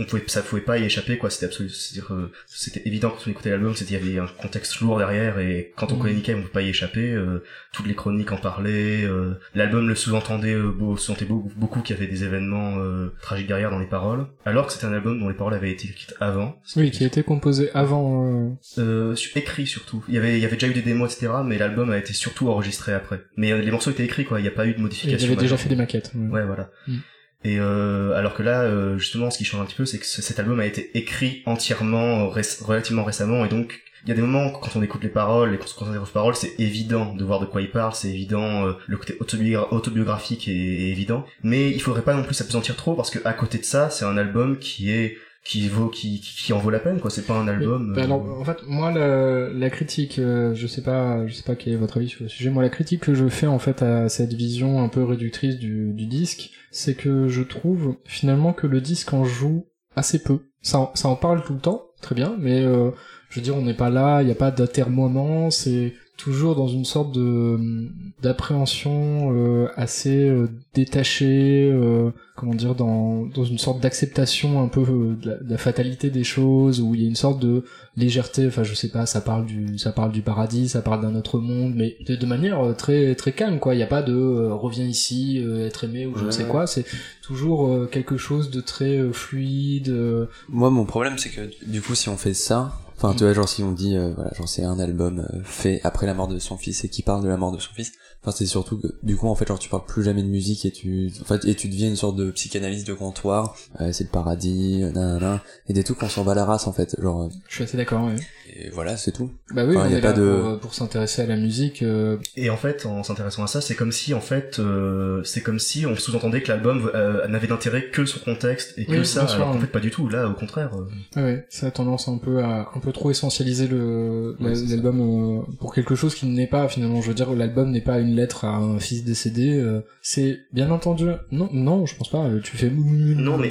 on pouvait ça pouvait pas y échapper quoi c'était absolu c'est-à-dire euh, c'était évident quand on écoutait l'album c'était il y avait un contexte lourd derrière et quand on Mhm. connaît on peut pas y échapper euh, toutes les chroniques en parlaient euh, l'album le sous-entendait euh, beau- sous-entendait beaucoup, beaucoup qu'il y avait des événements euh, tragiques derrière dans les paroles alors que c'était un album dont les paroles avaient été écrites avant Oui, qui a été composé avant. euh, euh, écrit surtout. Il y avait, il y avait déjà eu des démos, etc. Mais l'album a été surtout enregistré après. Mais les morceaux étaient écrits, quoi. Il n'y a pas eu de Il modification. avait déjà fait des maquettes. ouais. Ouais, voilà. Mm. Et euh, alors que là, euh, justement, ce qui change un petit peu, c'est que ce- cet album a été écrit entièrement, euh, relativement récemment, et donc il y a des moments quand on écoute les paroles et se concentre sur les paroles, c'est évident de voir de quoi il parle, c'est évident, euh, le côté autobiogra- autobiographique est, est évident, mais il faudrait pas non plus s'apesantir trop parce que à côté de ça, c'est un album qui est qui vaut qui, qui, qui en vaut la peine quoi c'est pas un album Bah euh, alors, en fait, moi, la, la critique, euh, je sais pas, je sais pas quel est votre avis sur le sujet. Moi, la critique que je fais en fait à cette vision un peu réductrice du, du disque, c'est que je trouve finalement que le disque en joue assez peu. Ça, en- ça en parle tout le temps, très bien, mais euh, je veux dire, on n'est pas là, il n'y a pas d'atermoiement, c'est toujours dans une sorte de d'appréhension euh, assez euh, détachée, euh, comment dire, dans dans une sorte d'acceptation un peu de la, de la fatalité des choses, où il y a une sorte de légèreté. Enfin, je sais pas, ça parle du ça parle du paradis, ça parle d'un autre monde, mais de, de manière très très calme, quoi. Il n'y a pas de reviens ici, être aimé ou je ne Ouais, sais quoi. C'est toujours quelque chose de très fluide. Moi, mon problème, c'est que du coup, si on fait ça, enfin, tu vois, genre si on dit, euh, voilà, genre c'est un album euh, fait après la mort de son fils et qui parle de la mort de son fils. Enfin, c'est surtout que du coup, en fait, genre tu parles plus jamais de musique et tu, en fait, et tu deviens une sorte de psychanalyse de comptoir. Euh, c'est le paradis, euh, nanana, et des trucs qu'on s'en bat la race en fait. Genre, je suis assez d'accord. ouais. Et voilà, c'est tout. Bah oui, Enfin, on y a est pas là de- pour, euh, pour s'intéresser à la musique. euh, Et en fait, en s'intéressant à ça, c'est comme si, en fait, euh, c'est comme si on sous-entendait que l'album euh, n'avait d'intérêt que son contexte et que Oui, ça, alors qu'en ouais. fait pas du tout. Là, au contraire. euh, Ouais, ça a tendance un peu à un peu trop essentialiser le Ouais, l'album euh, pour quelque chose qui n'est pas finalement. Je veux dire, l'album n'est pas une lettre à un fils décédé. euh, c'est bien entendu. Non, non, je pense pas. Tu fais Non, mais-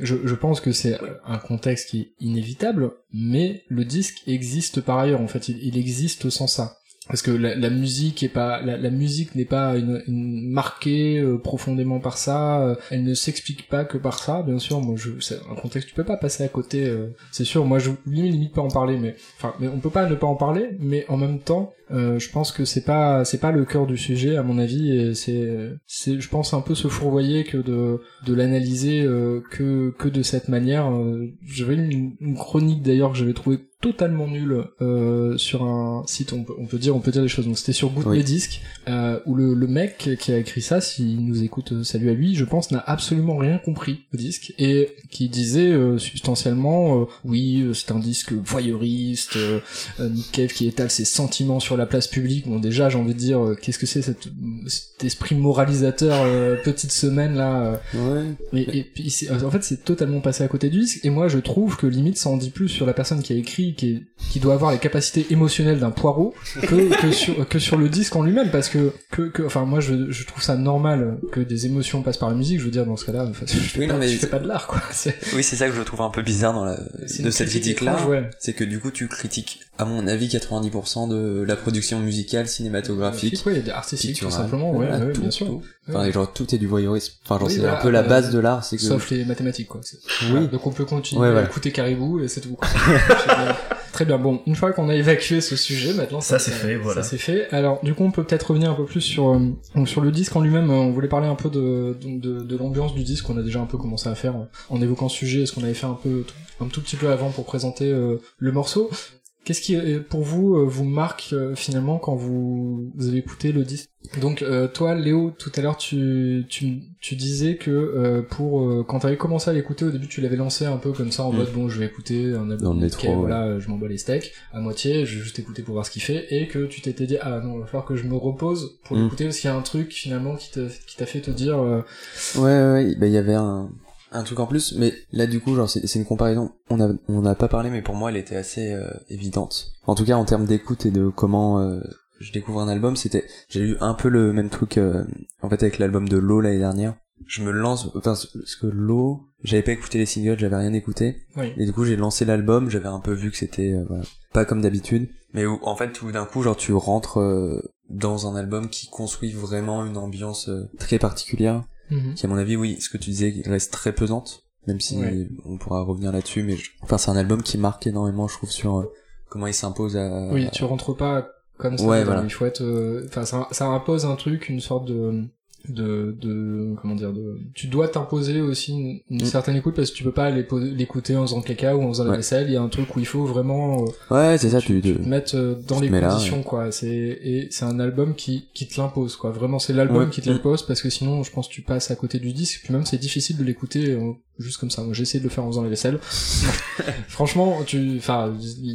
je, je pense que c'est un contexte qui est inévitable, mais le disque existe par ailleurs. En fait, il, existe sans ça. Parce que la, la musique est pas la, la musique n'est pas une, une marquée euh, profondément par ça. euh, elle ne s'explique pas que par ça. Bien sûr, moi, je, c'est un contexte tu peux pas passer à côté. euh, c'est sûr. Moi, je limite, limite pas en parler, mais enfin, mais on peut pas ne pas en parler. Mais en même temps, euh, je pense que c'est pas c'est pas le cœur du sujet à mon avis. Et c'est c'est je pense un peu se fourvoyer que de de l'analyser euh, que que de cette manière. Euh, J'avais une, une chronique d'ailleurs que j'avais trouvé totalement nulle euh, sur un site on peut, on peut dire on peut dire les choses donc c'était sur Good Oui. Disques euh, où le, le mec qui a écrit ça s'il nous écoute euh, salut à lui je pense n'a absolument rien compris au disque et qui disait euh, substantiellement euh, oui euh, c'est un disque voyeuriste Nick Cave qui étale ses sentiments sur la place publique bon déjà j'ai envie de dire qu'est-ce que c'est cette- cet esprit moralisateur euh, petite semaine là Ouais. et, et en fait c'est totalement passé à côté du disque et moi je trouve que limite ça en dit plus sur la personne qui a écrit qui, est- qui doit avoir les capacités émotionnelles d'un poireau que, que sur que sur le disque en lui-même parce que que, que enfin moi je, je trouve ça normal que des émotions passent par la musique je veux dire dans ce cas-là enfin, je fais Oui, pas, non, mais je fais c'est- pas de l'art quoi c'est Oui, c'est ça que je trouve un peu bizarre dans la, de cette critique ouais. C'est que du coup, tu critiques, à mon avis, 90% de la production musicale cinématographique. ouais il y a des artistiques tout simplement ouais, tout, bien sûr tout. Enfin, genre, tout est du voyeurisme. Enfin, genre, Oui, c'est voilà, un peu la euh, base de l'art, c'est que... sauf les mathématiques quoi c'est- Oui. Voilà, donc on peut continuer Ouais, à écouter Caribou et c'est tout. Très bien. Bon, une fois qu'on a évacué ce sujet, maintenant Ça, c'est fait, voilà. Ça c'est fait. Alors, du coup, on peut peut-être revenir un peu plus sur euh, donc sur le disque en lui-même. On voulait parler un peu de, de l'ambiance du disque. On a déjà un peu commencé à faire euh, en évoquant ce sujet, ce qu'on avait fait un peu un tout petit peu avant pour présenter euh, le morceau. Qu'est-ce qui, euh, pour vous, euh, vous marque euh, finalement quand vous, vous avez écouté le disque? Donc, euh, toi, Léo, tout à l'heure, tu, tu, tu disais que euh, pour euh, quand t'avais commencé à l'écouter, au début, tu l'avais lancé un peu comme ça en Mm. mode bon, je vais écouter un album Dans le métro, ouais. voilà, je m'en bats les steaks à moitié, je vais juste écouter pour voir ce qu'il fait, et que tu t'étais dit ah non, il va falloir que je me repose pour Mm. l'écouter parce qu'il y a un truc finalement qui t'a qui t'a fait te dire euh, Ouais, ouais, ouais, bah, il y avait un, un truc en plus, mais là, du coup, genre, c'est une comparaison. On a, on n'a pas parlé, mais pour moi, elle était assez euh, évidente. En tout cas, en termes d'écoute et de comment euh, je découvre un album, c'était, j'ai eu un peu le même truc, euh, en fait, avec l'album de Low l'année dernière. Je me lance, enfin, parce que Low, j'avais pas écouté les singles, j'avais rien écouté. oui. Et du coup, j'ai lancé l'album, j'avais un peu vu que c'était euh, voilà, pas comme d'habitude, mais où en fait tout d'un coup, genre tu rentres euh, dans un album qui construit vraiment une ambiance euh, très particulière, Mhm. qui à mon avis, oui, ce que tu disais, reste très pesante, même si Ouais. on pourra revenir là-dessus, mais je- enfin c'est un album qui marque énormément, je trouve, sur euh, comment il s'impose à. Oui, tu rentres pas comme ça. Ouais, voilà. Il faut être. euh, Enfin, ça, ça impose un truc, une sorte de de de comment dire de tu dois t'imposer aussi une, une Mm. certaine écoute parce que tu peux pas l'écouter en faisant caca ou en faisant la vaisselle. Il y a un truc où il faut vraiment euh, Ouais, c'est ça, tu, tu, tu te mettre euh, dans les là, conditions quoi. C'est et c'est un album qui qui te l'impose quoi. Vraiment c'est l'album Ouais. qui te l'impose parce que sinon je pense que tu passes à côté du disque. Puis même c'est difficile de l'écouter euh, juste comme ça. Moi j'ai essayé de le faire en faisant la vaisselle. Franchement tu enfin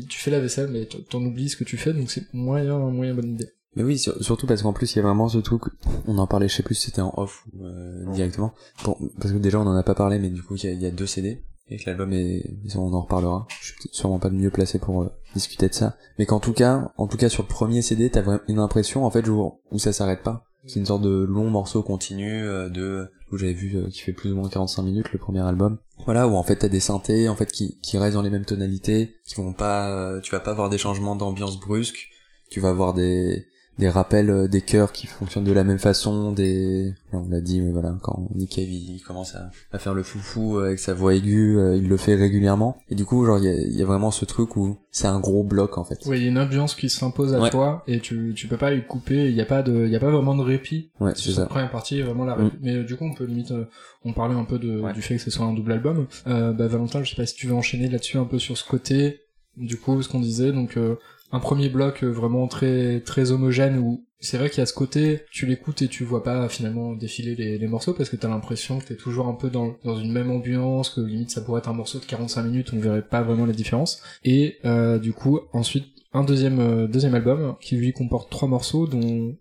tu fais la vaisselle mais t'en oublies ce que tu fais donc c'est moyen moyen bonne idée Mais oui, sur- surtout parce qu'en plus il y a vraiment ce truc, on en parlait, je sais plus si c'était en off ou euh, directement, Bon, parce que déjà on en a pas parlé, mais du coup il y a, il y a deux CD, et que l'album est, disons, on en reparlera, je suis sûrement pas le mieux placé pour euh, discuter de ça, mais qu'en tout cas, en tout cas sur le premier CD, t'as vraiment une impression en fait où, où ça s'arrête pas, c'est une sorte de long morceau continu euh, de, où j'avais vu euh, qui fait plus ou moins 45 minutes le premier album, voilà où en fait t'as des synthés en fait qui, qui restent dans les mêmes tonalités, qui vont pas, euh, tu vas pas avoir des changements d'ambiance brusques, tu vas avoir des des rappels euh, des chœurs qui fonctionnent de la même façon des on l'a dit mais voilà quand Nick Cave il, commence à, à, faire le foufou avec sa voix aiguë euh, il le fait régulièrement. Et du coup genre il y a, y a, vraiment ce truc où c'est un gros bloc en fait. Oui il y a une ambiance qui s'impose à Ouais. toi et tu tu peux pas y couper il y a pas de il y a pas vraiment de répit. Ouais c'est ça la première partie vraiment la Mm. mais euh, du coup on peut limite euh, on parlait un peu de Ouais. du fait que ce soit un double album. Euh, bah Valentin je sais pas si tu veux enchaîner là-dessus un peu sur ce côté du coup ce qu'on disait. Donc euh, un premier bloc euh, vraiment très très homogène où c'est vrai qu'il y a ce côté tu l'écoutes et tu vois pas finalement défiler les, morceaux parce que t'as l'impression que t'es toujours un peu dans, une même ambiance que limite ça pourrait être un morceau de 45 minutes on verrait pas vraiment la différence. Et euh, du coup ensuite un deuxième euh, deuxième album qui lui comporte trois morceaux dont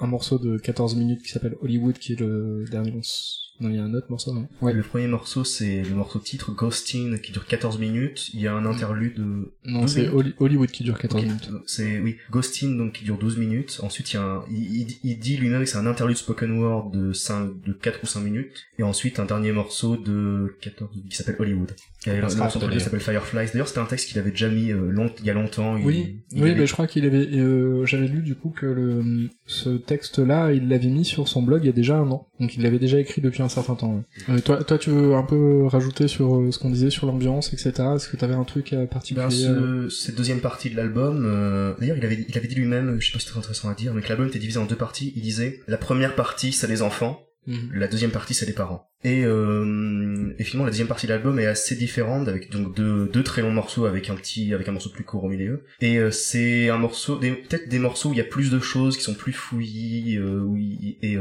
un morceau de 14 minutes qui s'appelle Hollywood qui est le dernier non il y a un autre morceau non ouais Le premier morceau, c'est le morceau titre Ghostin qui dure 14 minutes. Il y a un interlude de... non 12 c'est Hollywood qui dure 14 Ok, minutes C'est, oui, Ghostin, donc, qui dure 12 minutes. Ensuite, il y a un, il, il- il dit lui-même que c'est un interlude spoken word de 5, de 4 ou 5 minutes. Et ensuite, un dernier morceau de 14, qui s'appelle Hollywood. Et le, morceau s'appelle Fireflies. D'ailleurs, c'était un texte qu'il avait déjà mis, euh, long- il y a longtemps. Oui, il oui, avait- mais je crois qu'il avait. euh, J'avais lu du coup que le ce texte-là, il l'avait mis sur son blog il y a déjà un an. Donc il l'avait déjà écrit depuis un certain temps. ouais. Euh, toi, toi, tu veux un peu rajouter sur euh, ce qu'on disait sur l'ambiance, etc. Est-ce que t'avais un truc euh, Ben, particulier ce, cette deuxième partie de l'album, euh, d'ailleurs, il avait, il avait dit lui-même, je sais pas si c'est intéressant à dire, mais que l'album était divisé en deux parties. Il disait, la première partie, c'est les enfants. mhm. La deuxième partie, c'est les parents. Et, euh, et finalement, la deuxième partie de l'album est assez différente, avec donc deux, deux très longs morceaux avec un petit, avec un morceau plus court au milieu. Et euh, c'est un morceau, peut-être des morceaux où il y a plus de choses qui sont plus euh, où il- et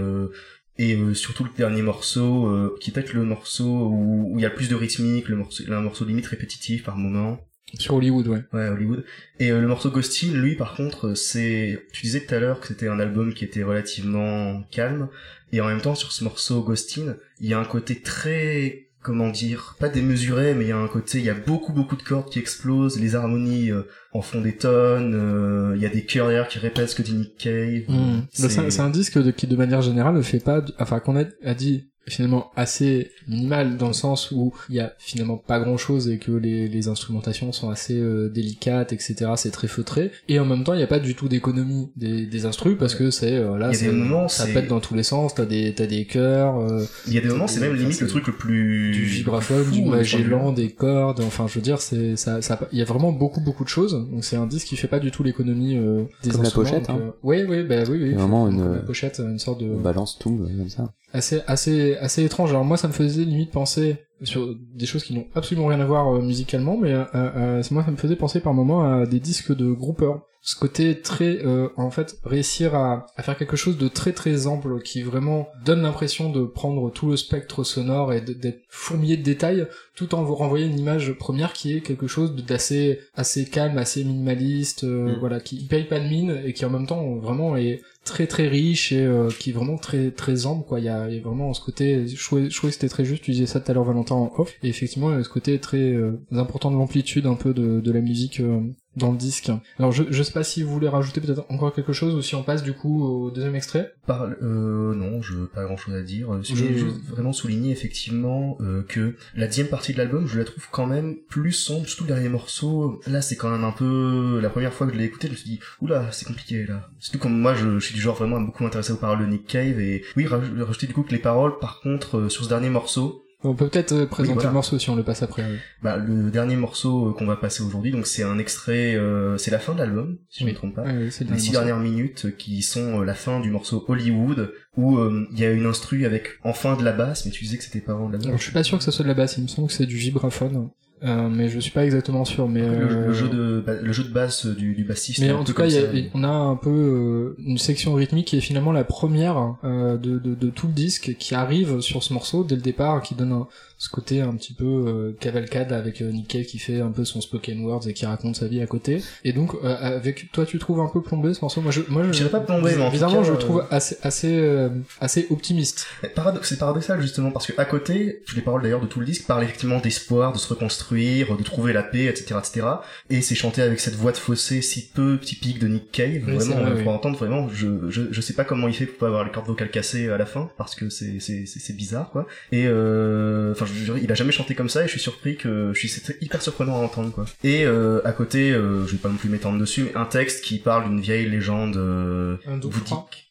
et euh, surtout le dernier morceau, euh, qui est peut-être le morceau où, où il y a le plus de rythmique, le morceau, un morceau limite répétitif par moment. Sur Hollywood, ouais. Ouais, Hollywood. Et euh, le morceau Ghostin, lui, par contre, euh, c'est... Tu disais tout à l'heure que c'était un album qui était relativement calme, et en même temps, sur ce morceau Ghostin, il y a un côté très... Comment dire Pas démesuré, mais il y a un côté... Il y a beaucoup, beaucoup de cordes qui explosent, les harmonies euh, en font des tonnes, euh, il y a des chœurs derrière qui répètent ce que dit Nick Cave. Mhm. C'est- C'est un disque de, qui, de manière générale, ne fait pas, enfin, qu'on a, a dit finalement assez minimal dans le sens où il y a finalement pas grand chose et que les, les instrumentations sont assez euh, délicates etc c'est très feutré. Et en même temps il n'y a pas du tout d'économie des, des instrus parce que c'est euh, là Il y a c'est- des moments, ça pète dans tous les sens t'as des t'as des chœurs euh, Il y a des moments, c'est même limite le truc le plus... du vibraphone fou, du magellan des cordes enfin je veux dire c'est ça ça il y a vraiment beaucoup beaucoup de choses. Donc c'est un disque qui fait pas du tout l'économie euh, des Comme la instruments, pochette, donc, hein. euh, oui oui bah oui vraiment une- la pochette une sorte de on balance tout comme ça assez assez assez étrange alors moi ça me faisait limite penser sur des choses qui n'ont absolument rien à voir euh, musicalement mais euh, euh, moi ça me faisait penser par moments à des disques de groupers ce côté très euh, en fait réussir à, faire quelque chose de très très ample qui vraiment donne l'impression de prendre tout le spectre sonore et d'être fourmillé de détails tout en vous renvoyant une image première qui est quelque chose d'assez assez calme assez minimaliste euh, Mm. voilà qui paye pas de mine et qui en même temps vraiment est très très riche et euh, qui est vraiment très très ample quoi. Il y a, y a vraiment ce côté je trouvais, je trouvais que c'était très juste. Tu disais ça tout à l'heure Valentin en off. Et effectivement il y a ce côté très euh, important de l'amplitude un peu de, de la musique euh, dans le disque alors je, je sais pas si vous voulez rajouter peut-être encore quelque chose ou si on passe du coup au deuxième extrait Par, euh, non, je pas grand chose à dire. Je Je- voulais juste vraiment souligner effectivement euh, que la deuxième partie de l'album, je la trouve quand même plus sombre, surtout le dernier morceau. Là, c'est quand même un peu la première fois que je l'ai écouté, je me suis dit oula, c'est compliqué là. Surtout comme moi, je, je suis du genre vraiment à beaucoup m'intéresser aux paroles de Nick Cave et oui, raj- rajouter du coup que les paroles, par contre, euh, sur ce dernier morceau, on peut peut-être euh, présenter voilà. le morceau si on le passe après oui. bah le dernier morceau euh, qu'on va passer aujourd'hui, donc c'est un extrait, euh, c'est la fin de l'album, si je ne me trompe pas. Les six morceau. dernières minutes euh, qui sont la fin du morceau Hollywood où euh, il y a une instru avec enfin de la basse mais tu disais que c'était pas vraiment de la Alors, basse je suis pas sûr que ça soit de la basse il me semble que c'est du vibraphone euh, mais je suis pas exactement sûr mais le, euh, le jeu de ba- le jeu de basse euh, du, du bassiste Mais en tout cas, y a- on a un peu euh, une section rythmique qui est finalement la première euh, de, de, de tout le disque qui arrive sur ce morceau dès le départ, qui donne un- ce côté un petit peu euh, cavalcade avec Nick Cave qui fait un peu son spoken words et qui raconte sa vie à côté. Et donc, euh, avec toi, tu trouves un peu plombé ce morceau? Moi, je, moi, je, Je dirais pas plombé, mais bizarrement, cas, je le trouve assez, assez, euh, assez optimiste. C'est paradoxal justement parce que à côté les paroles d'ailleurs de tout le disque parlent effectivement d'espoir de se reconstruire, de trouver la paix, etc., etc. Et c'est chanté avec cette voix de fossé si peu typique de Nick Cave. Oui, vraiment, vrai, on oui. peut entendre vraiment. Je, je je sais pas comment il fait pour pas avoir les cordes vocales cassées à la fin parce que c'est c'est c'est bizarre quoi. Et euh, enfin, je il a jamais chanté comme ça et je suis surpris que je suis c'est hyper surprenant à entendre quoi. Et euh, à côté, euh, je vais pas non plus m'étendre dessus, mais un texte qui parle d'une vieille légende euh, bouddhique.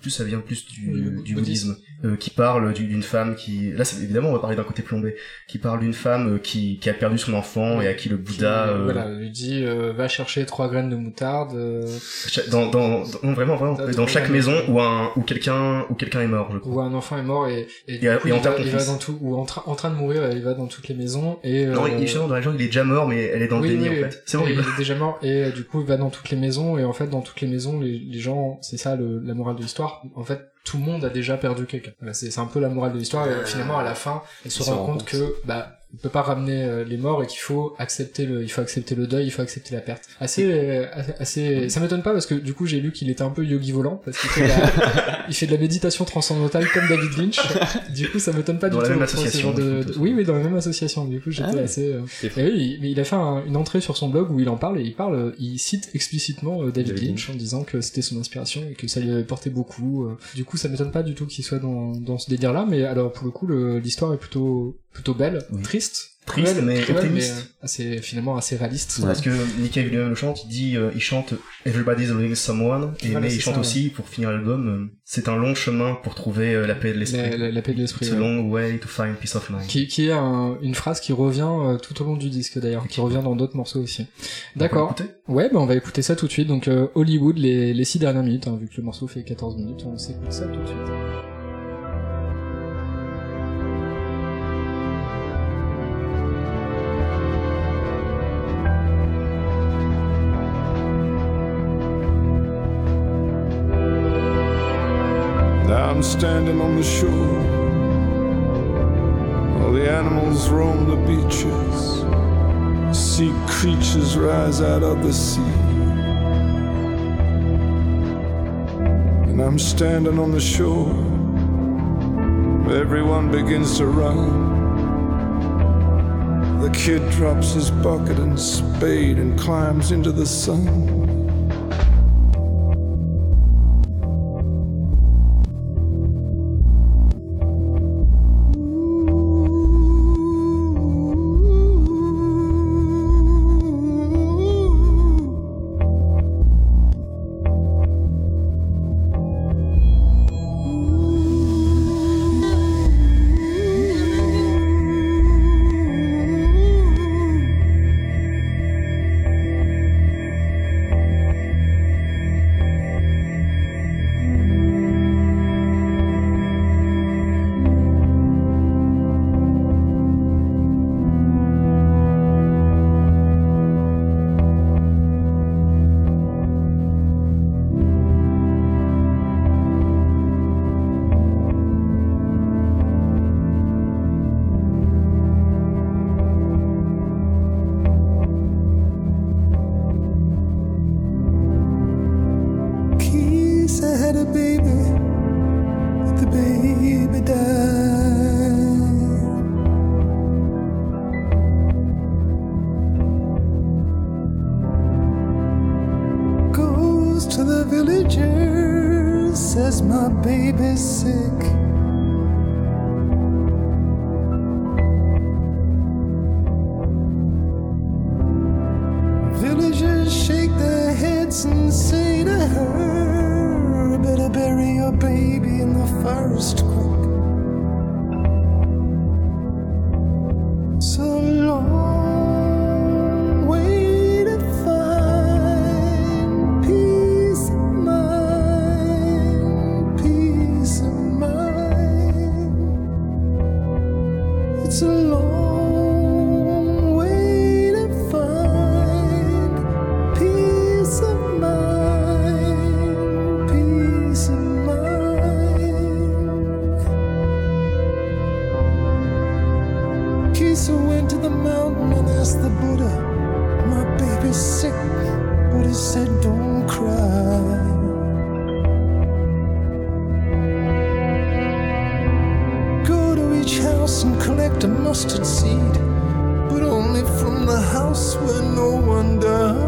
Plus ça vient plus du, Oui, du bouddhisme. euh, qui parle du- d'une femme qui, là c'est évidemment on va parler d'un côté plombé, qui parle d'une femme euh, qui, qui a perdu son enfant et à qui le Bouddha, Qui, euh, Voilà, lui dit euh, va chercher trois graines de moutarde. dans, dans, dans- non, vraiment vraiment, dans chaque maison où un où quelqu'un où quelqu'un est mort, je crois. où un enfant est mort et, et, du Et- coup, et il, enterre va, il dans tout ou en, train en train de mourir il va dans toutes les maisons et Non, il, justement, dans la légende, il est déjà mort, mais elle est dans oui, le déni en fait. C'est horrible. il est déjà mort et du coup il va dans toutes les maisons et en fait dans toutes les maisons les, les gens c'est ça le, la morale de l'histoire en fait tout le monde a déjà perdu quelqu'un c'est un peu la morale de l'histoire et euh, finalement à la fin elle se rend compte compte. que bah on peut pas ramener euh, les morts et qu'il faut accepter le il faut accepter le deuil il faut accepter la perte. Assez euh, assez- ça m'étonne pas parce que du coup j'ai lu qu'il était un peu yogi volant parce qu'il fait, de la- il fait de la méditation transcendantale comme David Lynch. Du coup ça m'étonne pas Dans du la tout même association, de, oui oui dans la même association. Du coup j'étais Ah assez euh, oui, il- mais il a fait un- une entrée sur son blog où il en parle et il parle, euh, il cite explicitement David David Lynch en disant que c'était son inspiration et que ça lui avait porté beaucoup. Du coup, ça m'étonne pas du tout qu'il soit dans, dans ce délire-là, mais alors pour le coup, l'histoire est plutôt plutôt belle, Oui. triste, Triste, cruelle, mais cruelle, optimiste. assez finalement assez réaliste. Parce que Nick Cave lui-même le chante, il dit, euh, il chante Everybody's Loving Someone, et Voilà, mais il chante ça, aussi, pour finir l'album, euh, c'est un long chemin pour trouver euh, la paix de l'esprit. La, la- la paix de l'esprit. It's a ouais. long way to find peace of mind. Qui, qui est un- une phrase qui revient euh, tout au long du disque d'ailleurs, qui revient dans d'autres morceaux aussi. D'accord. Ouais, bah on va écouter ça tout de suite. Donc euh, Hollywood, les, les six dernières minutes, hein, vu que le morceau fait 14 minutes, on s'écoute ça tout de suite. Standing on the shore. All the animals roam the beaches. Sea creatures rise out of the sea. And I'm standing on the shore. Everyone begins to run. The kid drops his bucket and spade and climbs into the sun. And collect a mustard seed, but only from the house where no one died.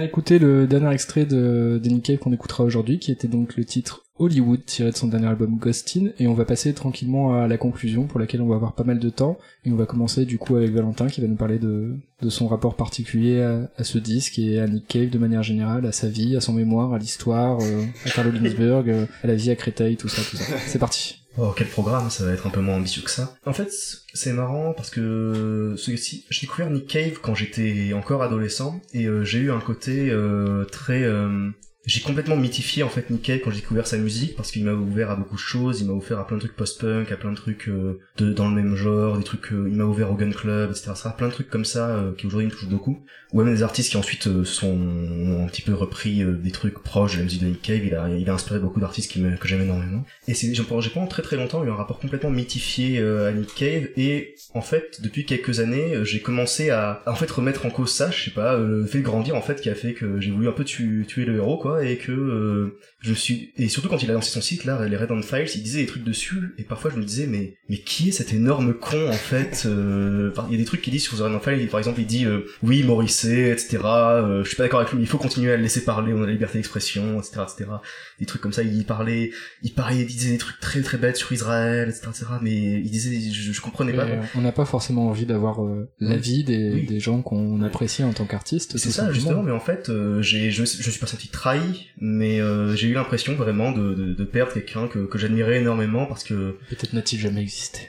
A écouté le dernier extrait de, Nick Cave qu'on écoutera aujourd'hui, qui était donc le titre Hollywood, tiré de son dernier album Ghostin, et on va passer tranquillement à la conclusion, pour laquelle on va avoir pas mal de temps, et on va commencer du coup avec Valentin, qui va nous parler de, son rapport particulier à, ce disque, et à Nick Cave de manière générale, à sa vie, à son mémoire, à l'histoire, euh, à Carlo Ginsberg, euh, à la vie à Créteil, tout ça, tout ça. C'est parti. Oh, quel programme, ça va être un peu moins ambitieux que ça. En fait, c'est marrant parce que ce- si, j'ai découvert Nick Cave quand j'étais encore adolescent et euh, j'ai eu un côté euh, très... j'ai complètement mythifié en fait Nick Cave quand j'ai découvert sa musique parce qu'il m'a ouvert à beaucoup de choses, il m'a ouvert à plein de trucs post-punk, à plein de trucs euh, dans le même genre, des trucs, euh, il m'a ouvert au Gun Club, etc. plein de trucs comme ça euh, qui aujourd'hui me touchent beaucoup. Ou même des artistes qui ensuite sont ont un petit peu repris des trucs proches de la musique de Nick Cave, il a, inspiré beaucoup d'artistes que j'aime énormément. Et c'est, j'ai pendant très très longtemps eu un rapport complètement mythifié à Nick Cave et en fait depuis quelques années j'ai commencé à, en fait remettre en cause ça, je sais pas, le fait de grandir en fait qui a fait que j'ai voulu un peu tu- tuer le héros quoi et que euh, je suis et surtout quand il a lancé son site là les Red on Files il disait des trucs dessus et parfois je me disais mais mais qui est cet énorme con en fait euh, enfin, il y a des trucs qu'il dit sur The Red on Files par exemple il dit euh, oui Morrissey etc euh, je suis pas d'accord avec lui il faut continuer à le laisser parler on a la liberté d'expression etc etc des trucs comme ça il parlait il parlait il disait des trucs très très bêtes sur Israël etc etc mais il disait je, je comprenais pas Et, euh, on n'a pas forcément envie d'avoir euh, l'avis des, Oui. des gens qu'on apprécie en tant qu'artiste. C'est ça simplement. justement, mais en fait, euh, j'ai, je, je suis pas senti trahi, mais euh, j'ai eu l'impression vraiment de, de, de perdre quelqu'un que, que j'admirais énormément parce que, Peut-être n'a-t-il jamais existé.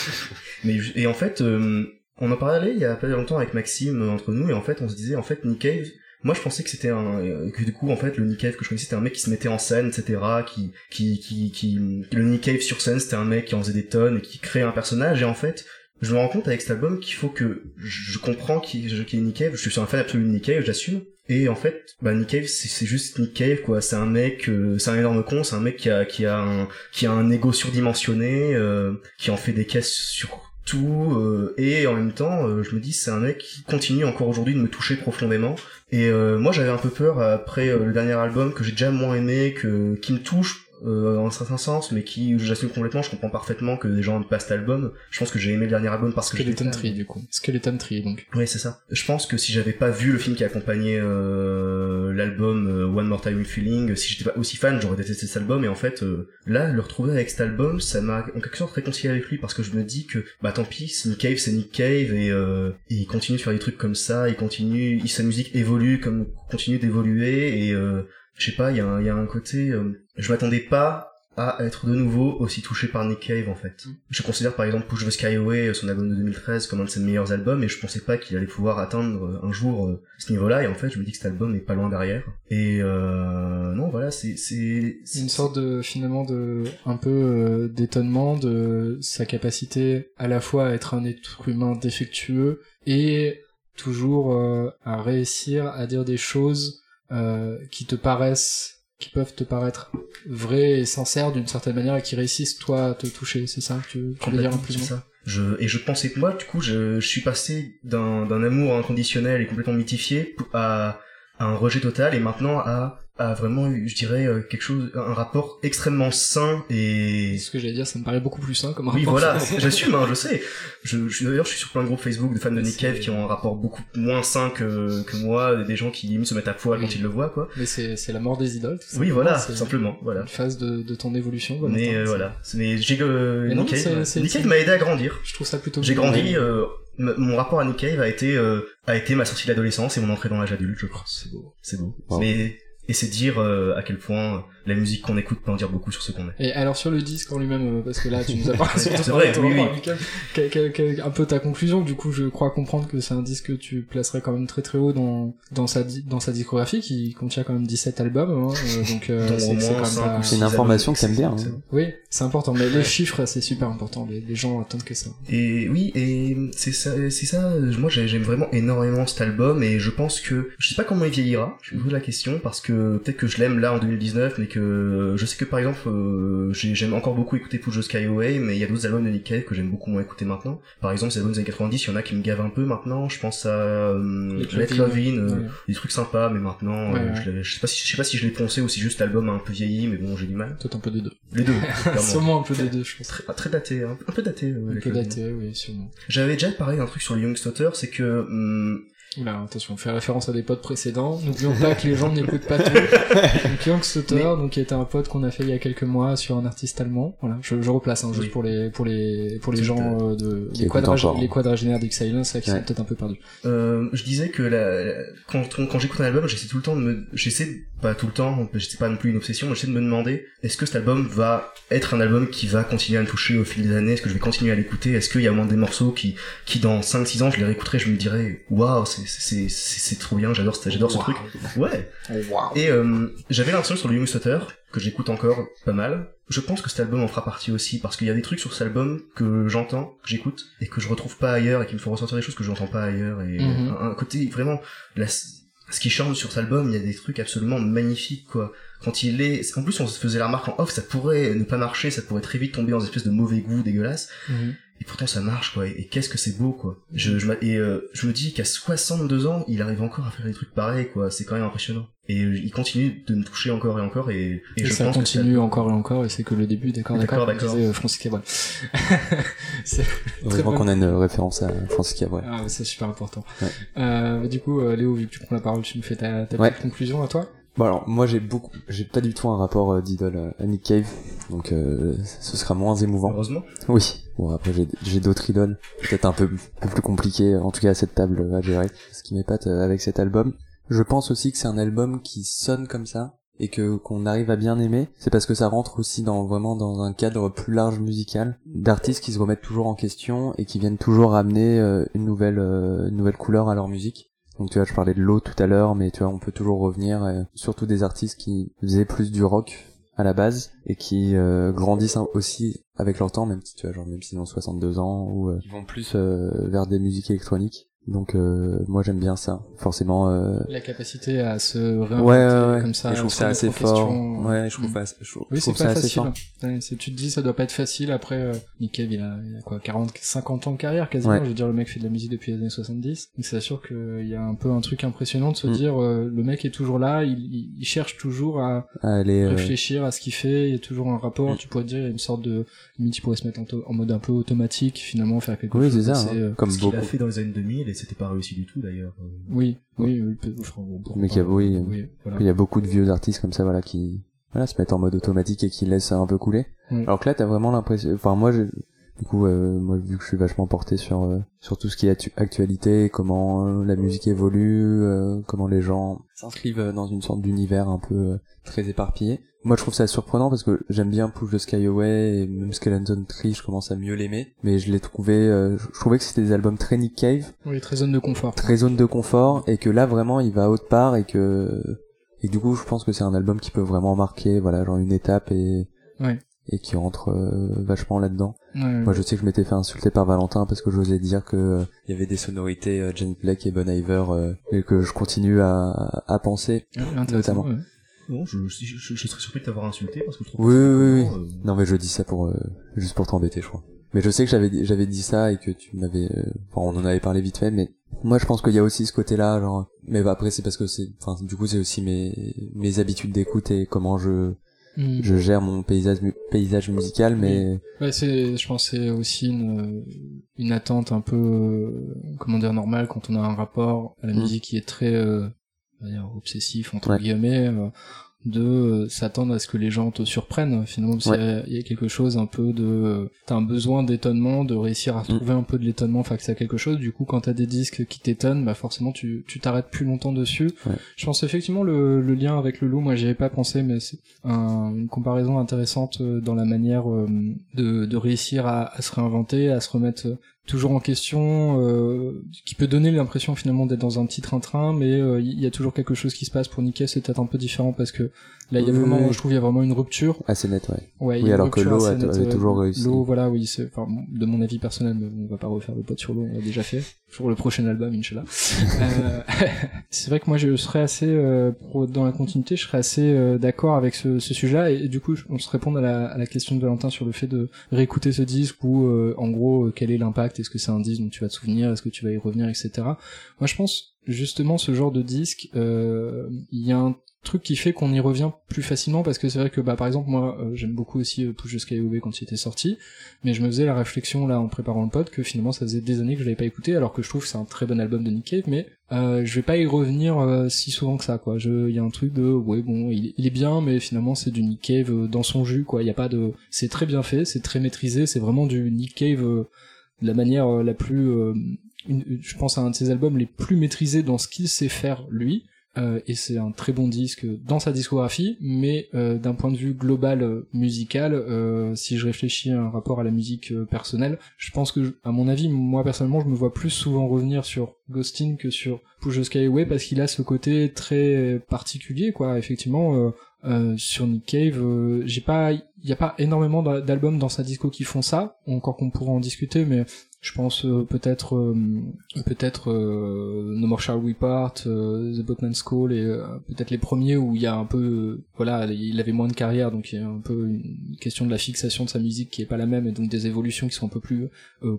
mais et en fait, euh, on en parlait il y a pas longtemps avec Maxime euh, entre nous et en fait, on se disait en fait Nick Cave. Moi, je pensais que c'était un, euh, que du coup, en fait, le Nick Cave que je connaissais, c'était un mec qui se mettait en scène, etc., qui, qui, qui, qui, le Nick Cave sur scène, c'était un mec qui en faisait des tonnes et qui créait un personnage, et en fait, je me rends compte avec cet album qu'il faut que je comprends qui est Nick Cave, je suis un fan absolu de Nick Cave, j'assume. Et en fait, bah Nick Cave, c'est juste Nick Cave quoi. C'est un mec, euh, c'est un énorme con, c'est un mec qui a qui a un qui a un ego surdimensionné, euh, qui en fait des caisses sur tout euh, et en même temps euh, je me dis c'est un mec qui continue encore aujourd'hui de me toucher profondément et moi j'avais un peu peur après le dernier album que j'ai déjà moins aimé que qui me touche euh, en un certain sens mais qui j'assume complètement je comprends parfaitement que des gens n'aiment pas cet album je pense que j'ai aimé le dernier album parce que Skeleton. Tree, du coup. Skeleton Tree, donc. Oui, c'est ça. Je pense que si j'avais pas vu le film qui accompagnait euh, l'album euh, One More Time Feeling, si j'étais pas aussi fan, j'aurais détesté cet album. Et en fait, euh, là, le retrouver avec cet album, ça m'a en quelque sorte réconcilié avec lui parce que je me dis que, bah tant pis, Nick Cave, c'est Nick Cave et, euh, et il continue de faire des trucs comme ça, il continue, il, sa musique évolue comme continue d'évoluer et euh, je sais pas, il y, a un- il y a un côté, euh, je m'attendais pas à être de nouveau aussi touché par Nick Cave en fait. Je considère par exemple Push the Sky Away, son album de 2013, comme un de ses meilleurs albums et je pensais pas qu'il allait pouvoir atteindre euh, un jour euh, ce niveau-là et en fait je me dis que cet album n'est pas loin derrière. Et euh, non voilà, c'est c'est une sorte de finalement de un peu euh, d'étonnement de sa capacité à la fois à être un être humain défectueux et toujours euh, à réussir à dire des choses euh, qui te paraissent qui peuvent te paraître vraies et sincères d'une certaine manière et qui réussissent toi à te toucher c'est ça que tu, tu veux dire en plus ça. Je, et je pensais que moi, du coup, je, je suis passé d'un, d'un amour inconditionnel et complètement mythifié à, à un rejet total et maintenant à, à vraiment, je dirais, euh, quelque chose, un rapport extrêmement sain et... ce que j'allais dire ça me paraît beaucoup plus sain comme Oui, rapport. voilà, j'assume, hein, je sais. Je, d'ailleurs, je suis sur plein de groupes Facebook de fans de Nick Cave qui ont un rapport beaucoup moins sain que, que moi, des gens qui limite se mettent à poil quand Oui. ils le voient, quoi. mais c'est c'est la mort des idoles tout Oui, voilà, C'est simplement, voilà. une phase de, de ton évolution. Mais euh, voilà, mais j'ai euh, Mais non, Nick Cave, m'a aidé à grandir. je trouve ça plutôt J'ai grandi, euh, mon rapport à Nick Cave a été euh, a été ma sortie de l'adolescence et mon entrée dans l'âge adulte, je crois. c'est beau C'est beau. Wow. Mais et c'est dire euh, à quel point la musique qu'on écoute peut en dire beaucoup sur ce qu'on est. Et alors sur le disque en lui-même, euh, parce que là tu nous as parlé C'est vrai, oui, oui. avec Cave, quel- quel- quel- un peu ta conclusion. Du coup, je crois comprendre que c'est un disque que tu placerais quand même très très haut dans dans sa dans sa discographie, qui contient quand même 17 albums. hein, euh, donc euh, c'est une information que t'aimes bien, hein. Oui, c'est important, mais les chiffres c'est super important. Les, les gens attendent que ça. Et oui, et c'est ça, c'est ça. Moi, j'ai- j'aime vraiment énormément cet album, et je pense que je sais pas comment il vieillira. Je me pose la question parce que peut-être que je l'aime là en 2019, mais que je sais que par exemple, euh, j'ai- j'aime encore beaucoup écouter Push the Sky Away, mais il y a d'autres albums de Nick Cave que j'aime beaucoup moins écouter maintenant. Par exemple, ces albums des années 90, il y en a qui me gavent un peu maintenant. Je pense à euh, Les Let Love In, euh, ouais. des trucs sympas, mais maintenant, Ouais, euh, ouais. je, sais pas si je sais pas si je l'ai poncé ou si juste l'album a un peu vieilli, mais bon, j'ai du mal. Peut-être un peu des deux. Les deux. Sûrement un peu des deux, je pense. Très, très daté, hein. un peu daté. Un peu daté, oui, sûrement. J'avais déjà parlé d'un truc sur le Young c'est que hum, Oula, attention, on fait référence à des potes précédents. N'oublions pas que les gens n'écoutent pas tout. Donc Young Sutter, Mais- donc qui était un pote qu'on a fait il y a quelques mois sur un artiste allemand. Voilà, je, je replace hein, juste Oui. pour les pour les pour les gens euh, de les, quadrag- les quadragénaires d'X-Silence là, qui Ouais. sont peut-être un peu perdus. euh, je disais que la, quand, quand j'écoute un album, j'essaie tout le temps de me, j'essaie pas tout le temps, c'est pas non plus une obsession, mais j'essaie de me demander est-ce que cet album va être un album qui va continuer à me toucher au fil des années, est-ce que je vais continuer à l'écouter, est-ce qu'il y a au moins des morceaux qui, qui dans 5-6 ans je les réécouterai, je me dirais waouh, c'est c'est c'est c'est trop bien, j'adore j'adore ce truc. Ouais. Et euh, j'avais l'impression sur le Young que j'écoute encore pas mal, je pense que cet album en fera partie aussi, parce qu'il y a des trucs sur cet album que j'entends, que j'écoute, et que je retrouve pas ailleurs, et qui me font ressentir des choses que j'entends pas ailleurs, et Mhm. un, un côté vraiment... La, ce qui chante sur cet album, il y a des trucs absolument magnifiques, quoi. Quand il est... En plus, on se faisait la remarque en off, ça pourrait ne pas marcher, ça pourrait très vite tomber dans une espèce de mauvais goût dégueulasse, et pourtant ça marche, quoi. Et, et qu'est-ce que c'est beau, quoi. Je, je, m'a- et euh, je me dis qu'à 62 ans, il arrive encore à faire des trucs pareils, quoi. C'est quand même impressionnant. Et euh, il continue de me toucher encore et encore, et, et, Et, je ça pense continue que ça- encore et encore, et c'est que le début, d'accord, D'accord, d'accord, disait euh, Francis Cabrel. c'est Heureusement qu'on a une référence à Francis Cabrel. ah, ouais, c'est super important. Ouais. Euh, du coup, euh, Léo, vu que tu prends la parole, tu me fais ta, ta Ouais. petite conclusion à toi Bon alors moi j'ai beaucoup, j'ai pas du tout un rapport euh, d'idole à- à Nick Cave, donc euh, ce sera moins émouvant. Heureusement. Oui. Bon après j'ai j'ai d'autres idoles, peut-être un peu, un peu plus compliquées, en tout cas à cette table euh, à gérer. Ce qui m'épate euh, avec cet album, je pense aussi que c'est un album qui sonne comme ça et que qu'on arrive à bien aimer, c'est parce que ça rentre aussi dans vraiment dans un cadre plus large musical d'artistes qui se remettent toujours en question et qui viennent toujours ramener euh, une nouvelle euh, une nouvelle couleur à leur musique. Donc tu vois, je parlais de l'eau tout à l'heure, mais tu vois, on peut toujours revenir, euh, surtout des artistes qui faisaient plus du rock à la base et qui euh, grandissent aussi avec leur temps, même si tu vois, genre même s'ils ont 62 ans ou euh, ils vont plus euh, vers des musiques électroniques. Donc euh, moi j'aime bien ça. Forcément. Euh... La capacité à se réinventer Ouais, ouais, ouais. comme ça. Et je trouve ça assez fort. Ouais, je trouve, Mm. pas- je trouve, Oui, trouve pas ça assez facile. fort. C'est- tu te dis, ça doit pas être facile. Après, euh, Nick Cave, il a, il a quoi, 40, 50 ans de carrière quasiment. Ouais. Je veux dire, le mec fait de la musique depuis les années 70. Donc c'est sûr qu'il y a un peu un truc impressionnant de se Mm. dire, euh, le mec est toujours là, il, il, il cherche toujours à Allez, euh, réfléchir à ce qu'il fait. Il y a toujours un rapport. Mm. Tu pourrais dire, il y a une sorte de, limite, il pourrait se mettre en, en mode un peu automatique, finalement, faire quelque oui, chose. c'est ça. hein. euh, Comme Ce qu'il a beaucoup. fait dans les années 2000 et c'était pas réussi du tout d'ailleurs. Euh, Oui, oui, oui. Mais qu'il y a- pas. oui, oui, voilà. Il y a beaucoup de vieux artistes comme ça, voilà, qui voilà, se mettent en mode automatique et qui laissent un peu couler. Mm. Alors que là, t'as vraiment l'impression. Enfin, moi, je... du coup, euh, moi, vu que je suis vachement porté sur euh, sur tout ce qui est actu- actualité, comment euh, la musique évolue, euh, comment les gens s'inscrivent dans une sorte d'univers un peu euh, très éparpillé. Moi, je trouve ça surprenant parce que j'aime bien Push the Sky Away et même Skeleton Tree, je commence à mieux l'aimer. Mais je l'ai trouvé, euh, je trouvais que c'était des albums très Nick Cave, Oui, très zone de confort. très zone de confort et que là vraiment il va autre part et que et du coup je pense que c'est un album qui peut vraiment marquer voilà genre une étape et Ouais. et qui rentre euh, vachement là-dedans. Ouais. Moi je sais que je m'étais fait insulter par Valentin parce que j'osais dire que euh, il y avait des sonorités euh, Jane Black et Bon Iver euh, et que je continue à, à penser. Notamment. ouais. Non, je, je, je- je serais surpris de t'avoir insulté parce que je trouve Oui que oui oui. vraiment, euh, Non mais je dis ça pour euh, juste pour t'embêter je crois. Mais je sais que j'avais dit- j'avais dit ça et que tu m'avais euh, enfin on en avait parlé vite fait mais moi je pense qu'il y a aussi ce côté-là genre mais bah, après c'est parce que c'est enfin du coup c'est aussi mes mes habitudes d'écoute et comment je Mm. je gère mon paysage paysage musical mais Ouais, c'est, je pense, que c'est aussi une, une attente un peu, euh, comment dire, normale quand on a un rapport à la Mm. musique qui est très, euh, obsessif entre Ouais. guillemets, euh, de euh, s'attendre à ce que les gens te surprennent. Finalement, parce Ouais. qu'il y a- il y, a quelque chose un peu de, euh, t'as un besoin d'étonnement, de réussir à Mm. trouver un peu de l'étonnement face à quelque chose. Du coup, quand t'as des disques qui t'étonnent, bah forcément, tu, tu t'arrêtes plus longtemps dessus. Ouais. Je pense effectivement le, le lien avec le loup, moi j'y avais pas pensé, mais c'est un- une comparaison intéressante euh, dans la manière de, de réussir à, à se réinventer, à se remettre toujours en question, euh, qui peut donner l'impression finalement d'être dans un petit train-train, mais euh, il y a toujours quelque chose qui se passe. Pour Nikkei, c'est peut-être un peu différent parce que là, il y a vraiment, oui. je trouve, il y a vraiment une rupture. assez net ouais. Ouais, y Oui, alors que l'eau a- nette, avait toujours réussi. L'eau, voilà, oui, c'est, enfin, de mon avis personnel, on va pas refaire le pote sur l'eau, on l'a déjà fait. Pour le prochain album, Inch'Allah. Euh, c'est vrai que moi, je serais assez, euh, dans la continuité, je serais assez euh, d'accord avec ce, ce sujet-là, et, du coup, on se répond à la, à la question de Valentin sur le fait de réécouter ce disque, ou euh, en gros, euh, quel est l'impact, est-ce que c'est un disque dont tu vas te souvenir, est-ce que tu vas y revenir, etc. Moi, je pense, justement, ce genre de disque, euh, il y a un truc qui fait qu'on y revient plus facilement parce que c'est vrai que bah par exemple moi euh, j'aime beaucoup aussi Push Sky Away quand il était sorti mais je me faisais la réflexion là en préparant le pod que finalement ça faisait des années que je l'avais pas écouté alors que je trouve que c'est un très bon album de Nick Cave mais euh, je vais pas y revenir euh, si souvent que ça quoi. Je il y a un truc de ouais bon il, est bien mais finalement c'est du Nick Cave euh, dans son jus quoi. Il y a pas de c'est très bien fait c'est très maîtrisé c'est vraiment du Nick Cave de la manière la plus je pense à un de ses albums les plus maîtrisés dans ce qu'il sait faire lui euh, et c'est un très bon disque dans sa discographie, mais euh, d'un point de vue global euh, musical, euh, si je réfléchis à un rapport à la musique euh, personnelle, je pense que, à mon avis, moi personnellement, je me vois plus souvent revenir sur Ghostin que sur Push the Skyway parce qu'il a ce côté très particulier, quoi. Effectivement, euh, sur Nick Cave, j'ai pas, il y a pas énormément d'a- d'albums dans sa disco qui font ça, encore qu'on pourra en discuter, mais je pense euh, peut-être euh, peut-être euh, No More Shall We Part, The Boatman's Call et peut-être les premiers où il y a un peu voilà il avait moins de carrière donc il y a un peu une question de la fixation de sa musique qui est pas la même et donc des évolutions qui sont un peu plus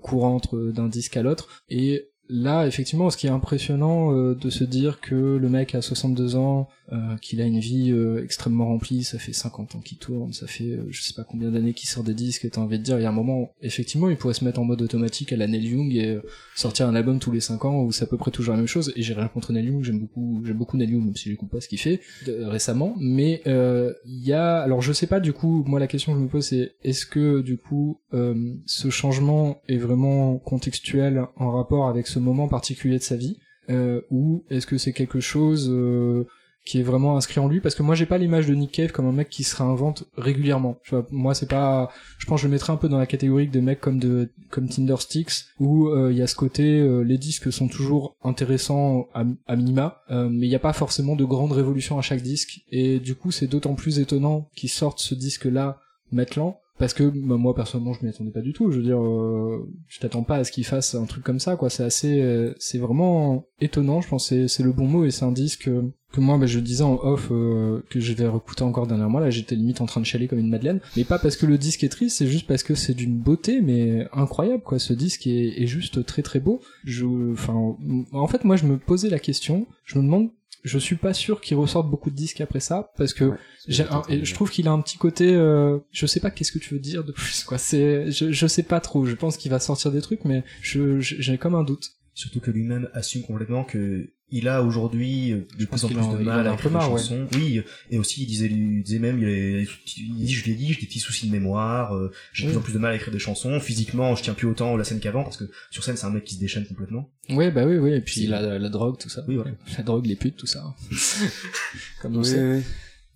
courantes d'un disque à l'autre. Et là effectivement ce qui est impressionnant euh, de se dire que le mec a 62 ans euh, qu'il a une vie euh, extrêmement remplie ça fait 50 ans qu'il tourne ça fait je sais pas combien d'années qu'il sort des disques et t'as envie de dire il y a un moment effectivement il pourrait se mettre en mode automatique à la Neil Young et sortir un album tous les 5 ans où c'est à peu près toujours la même chose. Et j'ai rien contre Neil Young j'aime beaucoup j'aime beaucoup Neil Young même si j'écoute pas ce qu'il fait récemment. Mais il y a alors je sais pas du coup moi la question que je me pose c'est est-ce que du coup ce changement est vraiment contextuel en rapport avec ce moment particulier de sa vie euh, ou est-ce que c'est quelque chose euh, qui est vraiment inscrit en lui? Parce que moi j'ai pas l'image de Nick Cave comme un mec qui se réinvente régulièrement. Moi c'est pas je pense que je le mettrais un peu dans la catégorie de mecs comme de comme Tinder Sticks où euh, il y a ce côté les disques sont toujours intéressants à, minima mais il n'y a pas forcément de grandes révolutions à chaque disque. Et du coup c'est d'autant plus étonnant qu'ils sortent ce disque là maintenant parce que bah, moi personnellement je m'y attendais pas du tout. Je veux dire, euh, je t'attends pas à ce qu'il fasse un truc comme ça, quoi. C'est assez, euh, c'est vraiment étonnant. Je pense c'est- c'est le bon mot et c'est un disque que moi bah, je disais en off euh, que je vais réécouter encore dernièrement. Là, j'étais limite en train de chialer comme une madeleine, mais pas parce que le disque est triste, c'est juste parce que c'est d'une beauté mais incroyable, quoi. Ce disque est, est juste très très beau. Je, enfin, en fait, moi je me posais la question, je me demande. Je suis pas sûr qu'il ressorte beaucoup de disques après ça parce que Ouais, j'ai un- et je trouve qu'il a un petit côté euh, je sais pas qu'est-ce que tu veux dire de plus quoi. C'est je, je sais pas trop. Je pense qu'il va sortir des trucs mais je j'ai comme un doute. Surtout que lui-même assume complètement que il a aujourd'hui euh, de plus en plus de mal à écrire des ouais. chansons. Oui, et aussi il disait, il disait même, il, est- il dit, je l'ai dit, j'ai des petits soucis de mémoire, euh, j'ai de Oui. plus en plus de mal à écrire des chansons. Physiquement, je tiens plus autant la scène qu'avant parce que sur scène, c'est un mec qui se déchaîne complètement. ouais bah oui oui et puis la, la drogue tout ça Oui, voilà. la drogue les putes tout ça comme on Oui, sait oui, oui.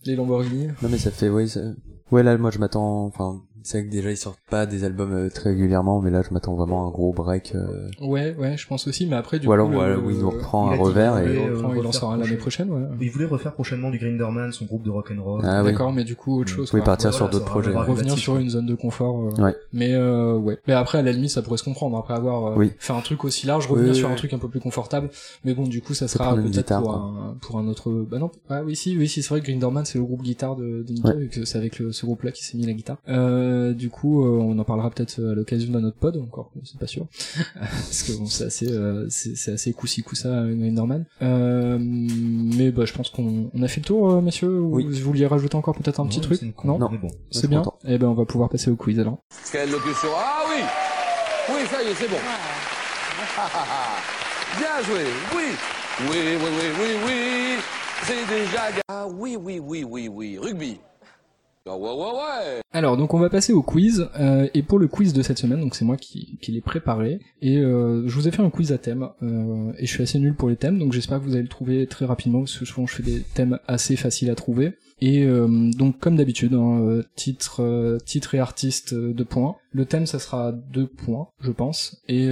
les Lamborghini Non mais ça fait, ouais, ça... ouais là moi je m'attends, enfin c'est vrai que déjà ils sortent pas des albums euh, très régulièrement, mais là je m'attends vraiment à un gros break. euh, ouais ouais je pense aussi mais après du Ou coup alors le- voilà, où il nous reprend il un revers et voulait, il, euh, reprend, il en sera l'année prochaine. ouais Il voulait refaire prochainement du Grinderman, son groupe de rock'n'roll. Ah oui. D'accord, mais du coup autre Vous chose. pouvez quoi. partir Voilà, sur d'autres projets. avoir- revenir relatif, sur une zone de confort. euh, Ouais. Mais euh, ouais. Mais après, à la limite, ça pourrait se comprendre. Après avoir euh, Oui. fait un truc aussi large, revenir Oui, sur un truc un peu plus confortable. Mais bon, du coup, ça sera peut-être pour un pour un autre. Bah non. Ah oui, si, oui, si c'est vrai que Grinderman, c'est le groupe guitare de, Ouais. vu que c'est avec ce groupe-là qui s'est mis la guitare. Euh, du coup, euh, on en parlera peut-être à l'occasion d'un autre pod, encore, c'est pas sûr, parce que bon, c'est assez, euh, c'est assez coussi coussa. Euh, mais bah, je pense qu'on on a fait le tour, euh, messieurs. Oui. Vous vouliez rajouter encore peut-être un petit truc Non. Non. bon. C'est bien. content. Eh ben, on va pouvoir passer au quiz alors. Quelle locution Ah oui Oui, ça y est, c'est bon. Bien joué, oui. Oui, oui, oui, oui, oui. C'est déjà... ga- Ah oui, oui, oui, oui, oui. Rugby. Ah. Alors, donc on va passer au quiz. euh, et pour le quiz de cette semaine, donc c'est moi qui, qui l'ai préparé. Et euh, je vous ai fait un quiz à thème. euh, et je suis assez nul pour les thèmes, donc j'espère que vous allez le trouver très rapidement, parce que souvent je fais des thèmes assez faciles à trouver. Et euh, donc comme d'habitude, hein, euh, titre, euh, titre et artiste euh, deux points. Le thème, ça sera deux points, je pense. Et,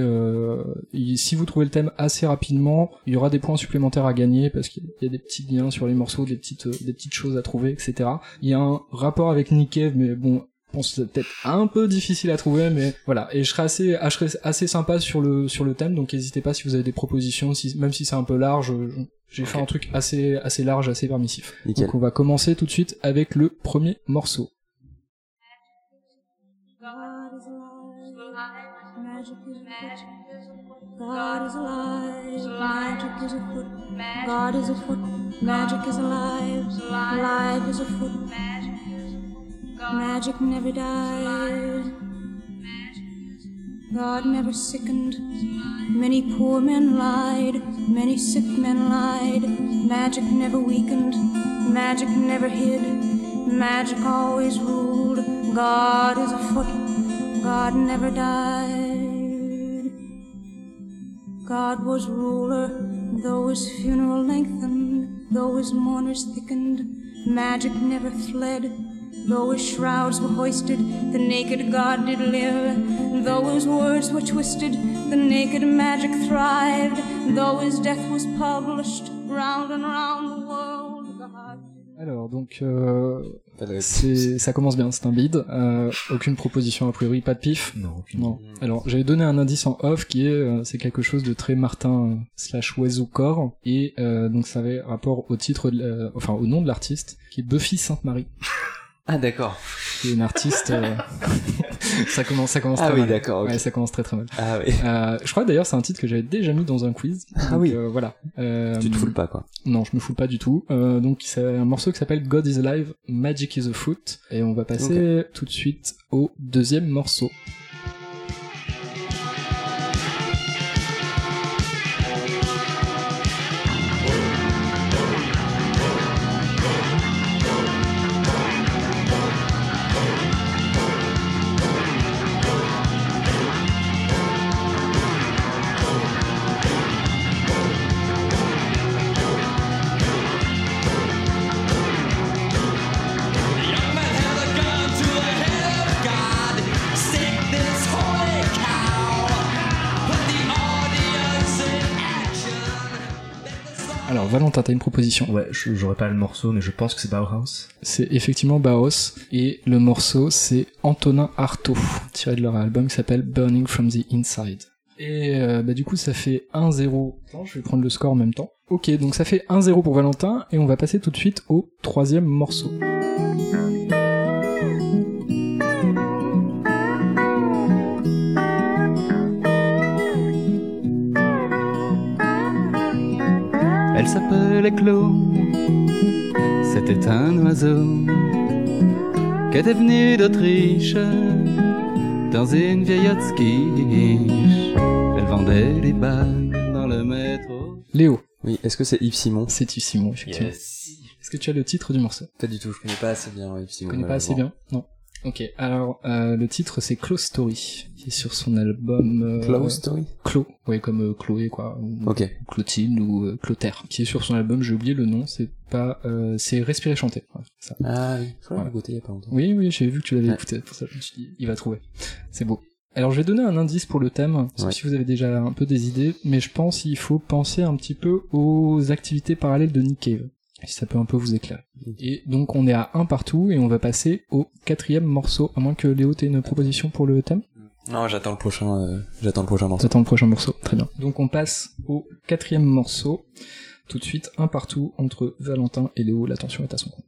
et si vous trouvez le thème assez rapidement, il y aura des points supplémentaires à gagner parce qu'il y a des petits liens sur les morceaux, des petites, des petites choses à trouver, etc. Il y a un rapport avec Nick mais bon, pense que c'est peut-être un peu difficile à trouver, mais voilà. Et je serai assez, ah, assez sympa sur le sur le thème, donc n'hésitez pas si vous avez des propositions, si, même si c'est un peu large. J'ai fait un truc assez assez large, assez permissif. Nickel. Donc on va commencer tout de suite avec le premier morceau. God is alive. Magic is afoot. God is alive. Magic is afoot. God is afoot. Magic is alive. Alive is afoot. Magic never died. God never sickened. Many poor men lied. Many sick men lied. Magic never weakened. Magic never hid. Magic always ruled. God is afoot. God never died. God was ruler, though his funeral lengthened, though his mourners thickened. Magic never fled, though his shrouds were hoisted. The naked God did live, though his words were twisted. The naked magic thrived, though his death was published. Round and round the world, God. Alors donc euh, ça commence bien, c'est un bid. Euh, aucune proposition a priori, pas de pif? Non, aucune Non. Alors j'avais donné un indice en off qui est euh, c'est quelque chose de très Martin euh, slash oiseau corps et euh, donc ça avait rapport au titre, de la- enfin au nom de l'artiste qui est Buffy Sainte Marie, Ah d'accord. qui est une artiste. euh, ça commence, ça commence Ah très oui, mal. d'accord. Ouais, ça commence très très mal. Ah oui. Euh, je crois d'ailleurs c'est un titre que j'avais déjà mis dans un quiz. Ah oui. euh, voilà. Euh, Tu te fous pas quoi. Non, je me fous pas du tout. Donc c'est un morceau qui s'appelle God is Alive, Magic is a Foot, et on va passer tout de suite au deuxième morceau. Valentin, t'as une proposition. Ouais, j'aurais pas le morceau, mais je pense que c'est Bauhaus. C'est effectivement Baos et le morceau c'est Antonin Artaud, tiré de leur album qui s'appelle Burning from the Inside. Et euh, bah, du coup ça fait 1-0. Attends, je vais prendre le score en même temps. Ok, donc ça fait 1-0 pour Valentin et on va passer tout de suite au troisième morceau. Elle s'appelait Claude. C'était un oiseau qui était venu d'Autriche dans une vieille skiche. Elle vendait les bagues dans le métro. Léo, Oui, est-ce que c'est Yves Simon? C'est Yves Simon effectivement. Est-ce que tu as le titre du morceau? Pas du tout, je connais pas assez bien Yves Simon. connais pas assez bien Non. Ok, alors euh, le titre c'est Close Story, qui est sur son album... euh, Close Story Clo, ouais, comme euh, Chloé, quoi. ou Ok. Clotilde ou euh, Clotaire, qui est sur son album, j'ai oublié le nom, c'est pas... Euh, c'est Respirer Chanter. Ouais, ça. Ah oui, je Voilà. il y a pas longtemps. Oui, oui, j'ai vu que tu l'avais Ouais. écouté, pour ça je me suis dit, il va trouver. C'est beau. Alors je vais donner un indice pour le thème, sauf Ouais. si vous avez déjà un peu des idées, mais je pense qu'il faut penser un petit peu aux activités parallèles de Nick Cave, si ça peut un peu vous éclairer. Et donc on est à un partout, et on va passer au quatrième morceau, à moins que Léo t'aies une proposition pour le thème Non, j'attends le prochain, euh, j'attends le prochain morceau. T'attends le prochain morceau, très bien. Donc on passe au quatrième morceau, tout de suite, un partout entre Valentin et Léo, l'attention est à son compte.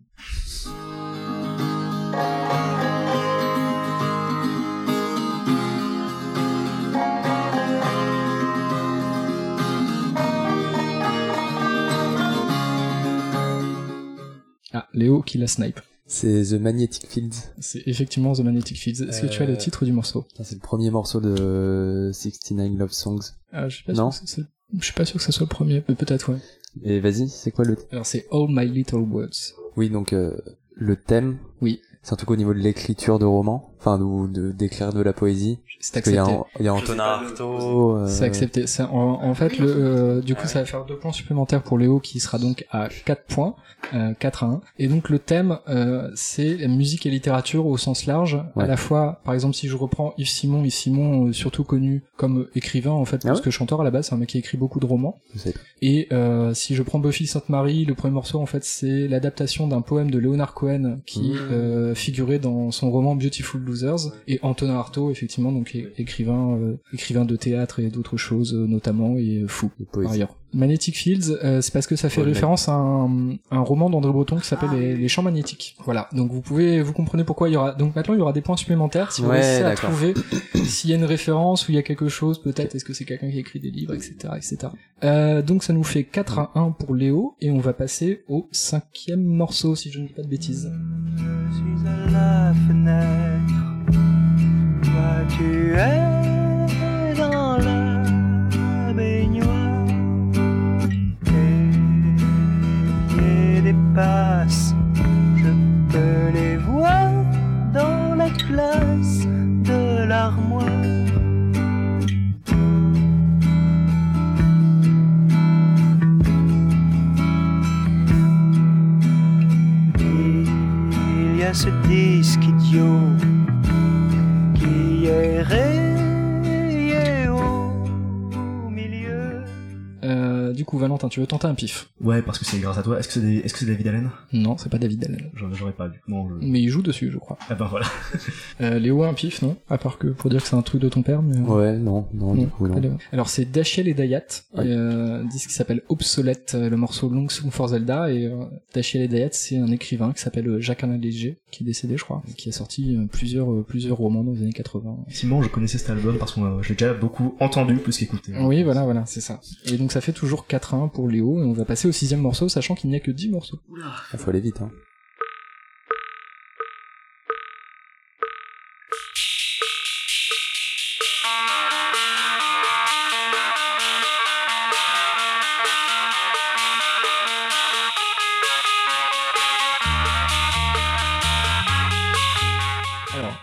Léo qui la snipe. C'est The Magnetic Fields. C'est effectivement The Magnetic Fields. Est-ce que tu as le Euh, titre du morceau? C'est le premier morceau de 69 Love Songs. ah, je suis pas Non. sûr Je suis pas sûr que ça soit le premier, mais peut-être ouais. Et vas-y, c'est quoi le... Alors c'est All My Little Words. Oui, donc euh, le thème, Oui, c'est un truc au niveau de l'écriture de roman, enfin ou de d'écrire de la poésie. c'est accepté. il y a Antonin Artaud. euh, C'est accepté. Ça, en, en fait, le, euh, du coup, ça va faire deux points supplémentaires pour Léo qui sera donc à 4 points, euh, 4 à 1. Et donc le thème, euh, c'est la musique et littérature au sens large. À Ouais. la fois, par exemple, si je reprends Yves Simon, Yves Simon, euh, surtout connu comme écrivain en fait, Ah parce ouais que chanteur à la base, c'est un mec qui écrit beaucoup de romans. Et euh, si je prends Buffy Sainte-Marie, le premier morceau en fait c'est l'adaptation d'un poème de Leonard Cohen qui Mmh. euh, figurait dans son roman Beautiful Losers. Et Antonin Artaud effectivement donc é- écrivain euh, écrivain de théâtre et d'autres choses euh, notamment et euh, fou De par ailleurs. Magnetic Fields, euh, c'est parce que ça fait Ouais, référence à un, un roman d'André Breton qui s'appelle les, Les Champs Magnétiques. Voilà, donc vous pouvez, vous comprenez pourquoi il y aura. Donc maintenant il y aura des points supplémentaires si vous Ouais, réussissez à trouver s'il y a une référence ou il y a quelque chose, peut-être est-ce que c'est quelqu'un qui a écrit des livres, etc., etc. Euh, donc ça nous fait 4 à 1 pour Léo et on va passer au cinquième morceau si je ne dis pas de bêtises. Je suis à la fenêtre. Toi, tu es dans la baignoire. Tes pieds dépassent. Je peux les voir dans la glace de l'armoire. Il y a ce disque idiot qui est du coup Valentin, tu veux tenter un pif Ouais, parce que c'est grâce à toi. Est-ce que c'est des- est-ce que c'est David Allen? Non, c'est pas David Allen. J'aurais pas dû. Non, je... Mais il joue dessus, je crois. Ah ben voilà. Euh, Léo un pif, non? À part que pour dire que c'est un truc de ton père, mais... euh, Ouais, non, non, du Non, coup, non. Alors c'est Dashiell et Dayat, Ouais. et, euh, un disque qui s'appelle Obsolète, euh, le morceau Long Song for Zelda, et euh, Dashiell et Dayat c'est un écrivain qui s'appelle Jacques Alain Léger, qui est décédé je crois, et qui a sorti plusieurs plusieurs romans dans les années 80. Simon, je connaissais cet album parce que euh, je l'ai déjà beaucoup entendu plus qu'écouté. Oui voilà voilà c'est ça. Et donc ça fait toujours 4-1 pour Léo, et on va passer au sixième morceau, sachant qu'il n'y a que 10 morceaux. Il faut aller vite, hein.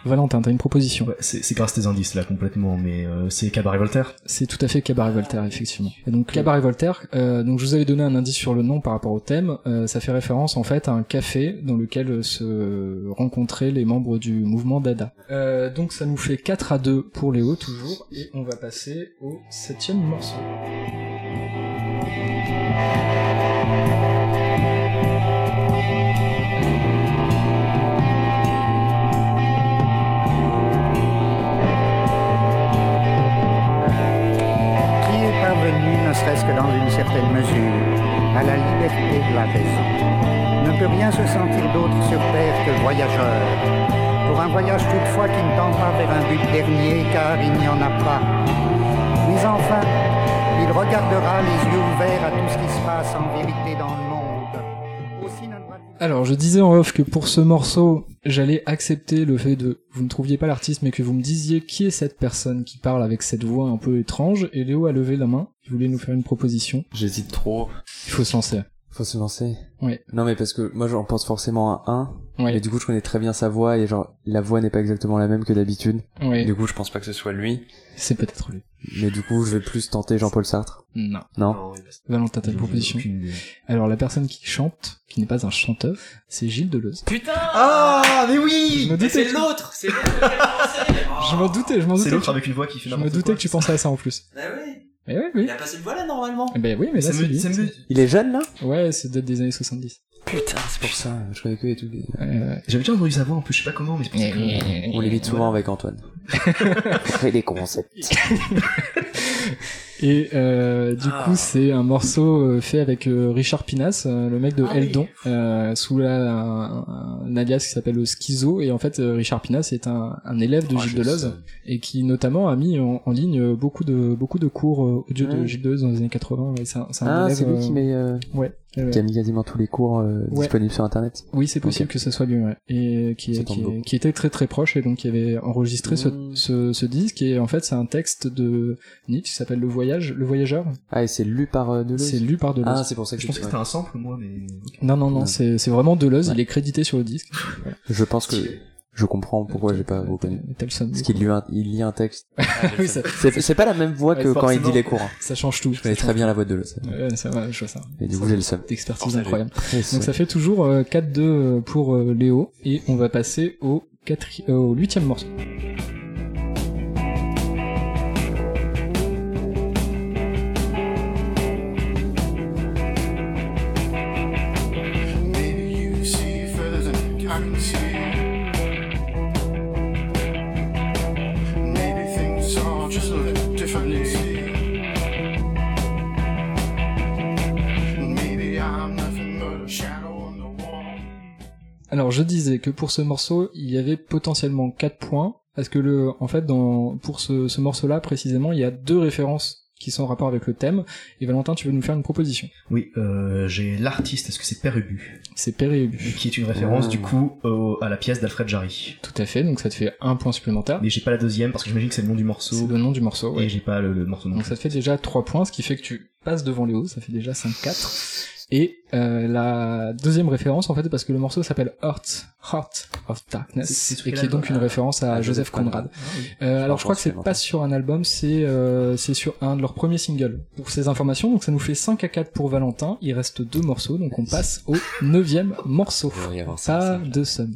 Valentin, t'as une proposition Ouais, c'est grâce à tes indices là complètement, mais euh, c'est Cabaret Voltaire. C'est tout à fait Cabaret Voltaire, effectivement. Et donc Cabaret Voltaire, euh, donc je vous avais donné un indice sur le nom par rapport au thème. euh, ça fait référence en fait à un café dans lequel se rencontraient les membres du mouvement Dada. Euh, donc ça nous fait 4 à 2 pour Léo toujours, et on va passer au septième morceau. Serait-ce que dans une certaine mesure, à la liberté de la raison, ne peut rien se sentir d'autre sur Terre que voyageur. Pour un voyage toutefois qui ne tend pas vers un but dernier, car il n'y en a pas. Mais enfin, il regardera les yeux ouverts à tout ce qui se passe en vérité dans Alors, je disais en off que pour ce morceau, j'allais accepter le fait de vous ne trouviez pas l'artiste, mais que vous me disiez qui est cette personne qui parle avec cette voix un peu étrange. Et Léo a levé la main. Il voulait nous faire une proposition. J'hésite trop. Il faut se lancer. Faut se lancer. Oui. Non mais parce que moi j'en pense forcément à un. Ouais. Et du coup je connais très bien sa voix et genre la voix n'est pas exactement la même que d'habitude. Oui. Du coup je pense pas que ce soit lui. C'est peut-être lui. Mais du coup je vais plus tenter Jean-Paul Sartre. Non. Non? Valentin, t'as une proposition. Alors, la personne qui chante, qui n'est pas un chanteur, c'est Gilles Deleuze. Putain Ah, mais oui Je me doutais, C'est l'autre C'est l'autre je m'en doutais, je m'en C'est doutais. l'autre que- avec une voix qui fait Je me doutais quoi. que tu pensais à ça en plus. Bah oui Mais oui, oui. Il a pas cette voix là normalement Eh Ben oui, mais Ça c'est me, lui. ça me- Il est jeune là? Ouais, c'est date des années 70. Putain c'est pour ça. Je connais que et tout. Euh, J'avais déjà entendu sa voix en plus, je sais pas comment, mais c'est pour ça que... On l'évite souvent avec Antoine. Fait des concepts. Et euh, du Ah. coup, c'est un morceau euh, fait avec euh, Richard Pinas, euh, le mec de Ah oui. Eldon, euh, sous la, un, un alias qui s'appelle le Schizo. Et en fait, euh, Richard Pinas est un, un élève de Ah, Gilles Deleuze et qui notamment a mis en, en ligne euh, beaucoup de beaucoup de cours audio de. Gilles Deleuze dans les années 80. Et c'est un, c'est un Ah élève, c'est lui euh, qui met euh, Ouais. Ouais, ouais. qui a mis quasiment tous les cours euh, Ouais. disponibles sur internet. Oui, c'est possible que ce soit lui, ouais. Et qui, Ça est- tombe qui, est- beaucoup. qui était très très proche et donc qui avait enregistré ce, Mm. ce, ce disque et en fait c'est un texte de Nietzsche qui s'appelle Le Voyage, Le Voyageur. Ah et c'est lu par euh, Deleuze. C'est lu par Deleuze. Ah c'est pour ça que Je je, pensais que c'était un sample, moi, mais... Non, non, non, Non. c'est c'est vraiment Deleuze, Ouais. il est crédité sur le disque. je pense que je comprends pourquoi j'ai pas reconnu. Tel son. Parce qu'il lit un, il lit un texte. oui, ça, C'est pas la même voix Ouais, que quand il dit les cours. ça change tout. Je connais très bien la voix de Deleuze. Ouais, ça va, je vois ça. Et du coup j'ai le seum. D'expertise incroyable. Donc ça fait toujours euh, 4-2 pour euh, Léo et on va passer au, quatri... euh, au huitième morceau. Que pour ce morceau, il y avait potentiellement 4 points, parce que le, en fait, dans, pour ce, ce morceau-là précisément, il y a deux références qui sont en rapport avec le thème. Et Valentin, tu veux nous faire une proposition? Oui, euh, j'ai l'artiste, est-ce que c'est Père Ubu? C'est Père et Ubu. Qui est une référence, Ah. du coup, au- à la pièce d'Alfred Jarry. Tout à fait, donc ça te fait un point supplémentaire. Mais j'ai pas la deuxième, parce que j'imagine que c'est le nom du C'est morceau, le nom du morceau, ouais. et j'ai pas le, le morceau non Donc plus. ça te fait déjà 3 points, ce qui fait que tu passes devant Léo, ça fait déjà 5-4. Et euh, la deuxième référence, en fait, parce que le morceau s'appelle Heart, Heart of Darkness, et qui est donc une référence à Ah, Joseph Conrad. Conrad. Euh, alors je crois que c'est pas sur un album, c'est euh, c'est sur un de leurs premiers singles. Pour ces informations, donc ça nous fait 5 à 4 pour Valentin, il reste deux morceaux, donc on passe au neuvième morceau. Il devrait y avoir ça, Pas ça. de somme.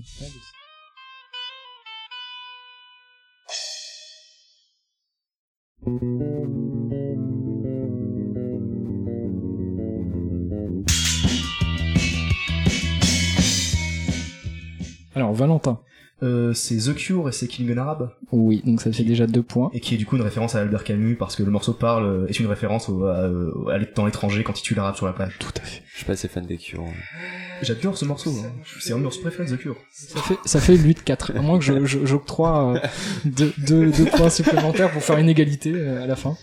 Alors Valentin, Euh, c'est The Cure et c'est Killing an Arab, oui, donc ça fait déjà deux points. et qui est du coup une référence à Albert Camus, parce que le morceau parle, euh, est une référence au, à, euh, à dans l'étranger quand il tue l'arabe sur la plage. Tout à fait. Je suis pas assez fan des cures. J'adore ce morceau, hein. c'est un de mes morceaux préférés de The Cure. Ça fait, ça fait 8-4. À moins que je- je- j'octroie euh, deux, deux, deux points supplémentaires pour faire une égalité euh, à la fin.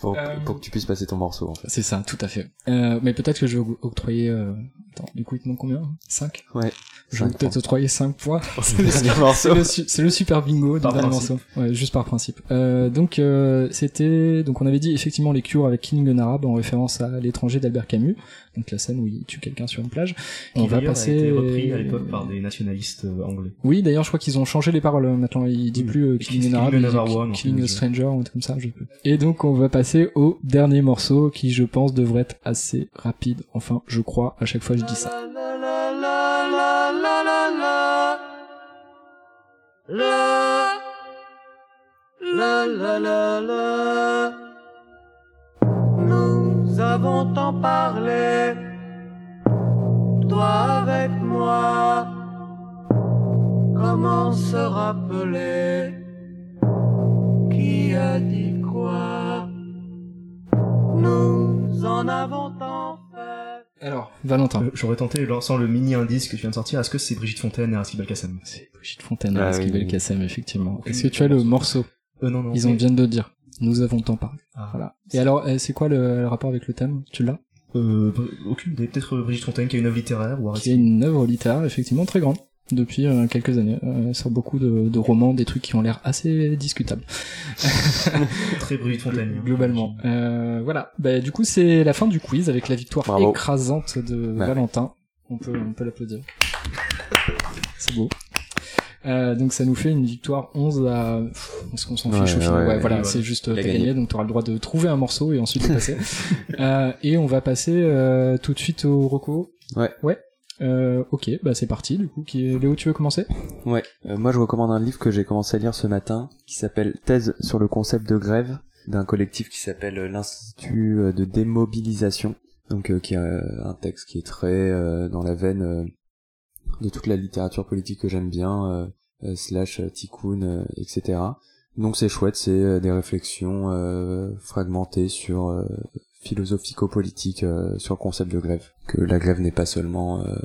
Pour, Euh, pour que tu puisses passer ton morceau en fait. C'est ça, tout à fait. Euh, mais peut-être que je vais octroyer... Euh... Attends, du coup, il te manque combien? 5 Ouais. Je vais peut-être points. octroyer 5 points. C'est le dernier morceau. C'est le, le super bingo du Par dernier principe. morceau. Ouais, juste par principe. Euh, donc euh, c'était donc on avait dit effectivement les cures avec Killing an Arab en référence à l'étranger d'Albert Camus. Donc la scène où il tue quelqu'un sur une plage. Qui On va passer a été repris à l'époque par des nationalistes euh, anglais. Oui, d'ailleurs, je crois qu'ils ont changé les paroles. euh, Maintenant, il dit Oui. plus euh, Killing Killing an Arab, il dit Another Ki- One, en Killing fait, a Stranger, ou comme ça, je. Et donc, on va passer au dernier morceau qui, je pense, devrait être assez rapide. Enfin, je crois. À chaque fois, je dis ça. Nous avons tant parlé, toi avec moi. Comment se rappeler qui a dit quoi? Nous en avons tant fait. Alors, Valentin. Euh, J'aurais tenté, sans le mini indice que tu viens de sortir, est-ce que c'est Brigitte Fontaine et Aristide Belkacem C'est Brigitte Fontaine, Ah oui, oui. Belkacem, effectivement. Est-ce que tu as le morceau? Euh, non, non. Ils en mais- viennent de dire. Nous avons tant parlé. Ah. Voilà. Et alors, euh, c'est quoi le, le rapport avec le thème? Tu l'as? Euh, aucune idée. Peut-être euh, Brigitte Fontaine qui a une œuvre littéraire ou Qui Aristide. une œuvre littéraire, effectivement, très grande. Depuis euh, quelques années, euh, sur beaucoup de, de romans, des trucs qui ont l'air assez discutables. Très Brigitte Fontaine. Globalement. Euh, voilà. Bah, du coup, c'est la fin du quiz avec la victoire Bravo. écrasante de Ouais. Valentin. On peut, on peut l'applaudir. C'est beau. Euh, donc ça nous fait une victoire 11 à... Est-ce qu'on s'en Ouais, fiche au final ouais, Ouais, ouais, voilà, ouais. c'est juste t'as gagné. donc t'auras le droit de trouver un morceau et ensuite de passer. euh, et on va passer euh, tout de suite au Rocco. Ouais. Ouais. Euh, ok, bah c'est parti du coup. Qui est... Léo, tu veux commencer? Ouais, euh, moi je recommande un livre que j'ai commencé à lire ce matin, qui s'appelle Thèse sur le concept de grève, d'un collectif qui s'appelle l'Institut de démobilisation, donc euh, qui est un texte qui est très dans la veine de toute la littérature politique que j'aime bien, slash euh, tikkun, euh, etc. Donc c'est chouette, c'est euh, des réflexions euh, fragmentées sur euh, philosophico-politique euh, sur le concept de grève. Que la grève n'est pas seulement euh,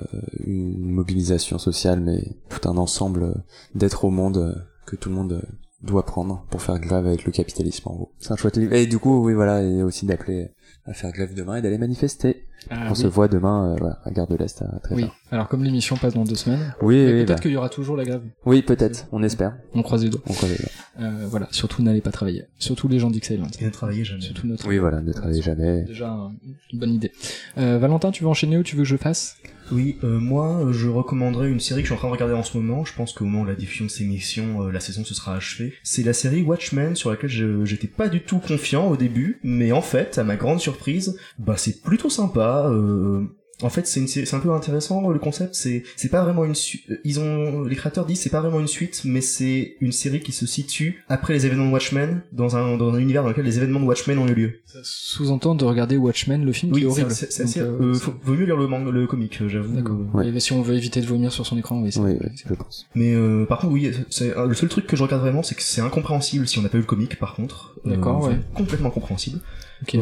une mobilisation sociale, mais tout un ensemble euh, d'êtres au monde euh, que tout le monde euh, doit prendre pour faire grève avec le capitalisme en gros. C'est un chouette livre. Et du coup, oui voilà, et aussi d'appeler à faire grève demain et d'aller manifester. Ah, On oui. se voit demain euh, voilà, à Gare de l'Est à très Oui. tard. Alors comme l'émission passe dans deux semaines, Oui, peut-être bah, qu'il y aura toujours la grève. oui, peut-être, on espère. On croise les doigts. On croise les doigts. Euh, voilà, surtout n'allez pas travailler. Surtout les gens d'X-Island. Et ne travaillez jamais. Surtout notre. Oui, voilà, ne travaillez jamais. Déjà un- une bonne idée. Euh, Valentin, tu veux enchaîner ou tu veux que je fasse? Oui, euh, moi, euh, je recommanderais une série que je suis en train de regarder en ce moment. Je pense qu'au moment de la diffusion de ces émissions, euh, la saison se sera achevée. C'est la série Watchmen, sur laquelle j'étais pas du tout confiant au début, mais en fait, à ma grande surprise, bah c'est plutôt sympa. euh, en fait, c'est une sé- c'est un peu intéressant le concept. C'est c'est pas vraiment une suite. Ils ont les créateurs disent c'est pas vraiment une suite, mais c'est une série qui se situe après les événements de Watchmen dans un dans un univers dans lequel les événements de Watchmen ont eu lieu. Ça sous-entend de regarder Watchmen, le film qui est Oui, horrible. Donc, assez. euh, euh, faut- vaut mieux lire le, manga- le comic, j'avoue. D'accord. euh. Ouais. Et si on veut éviter de vomir sur son écran, oui. c'est- Oui, oui, je pense. Mais euh, par contre, oui, c'est euh, le seul truc que je regarde vraiment, c'est que c'est incompréhensible si on n'a pas eu le comic. Par contre, Euh, D'accord, enfin, ouais. complètement compréhensible.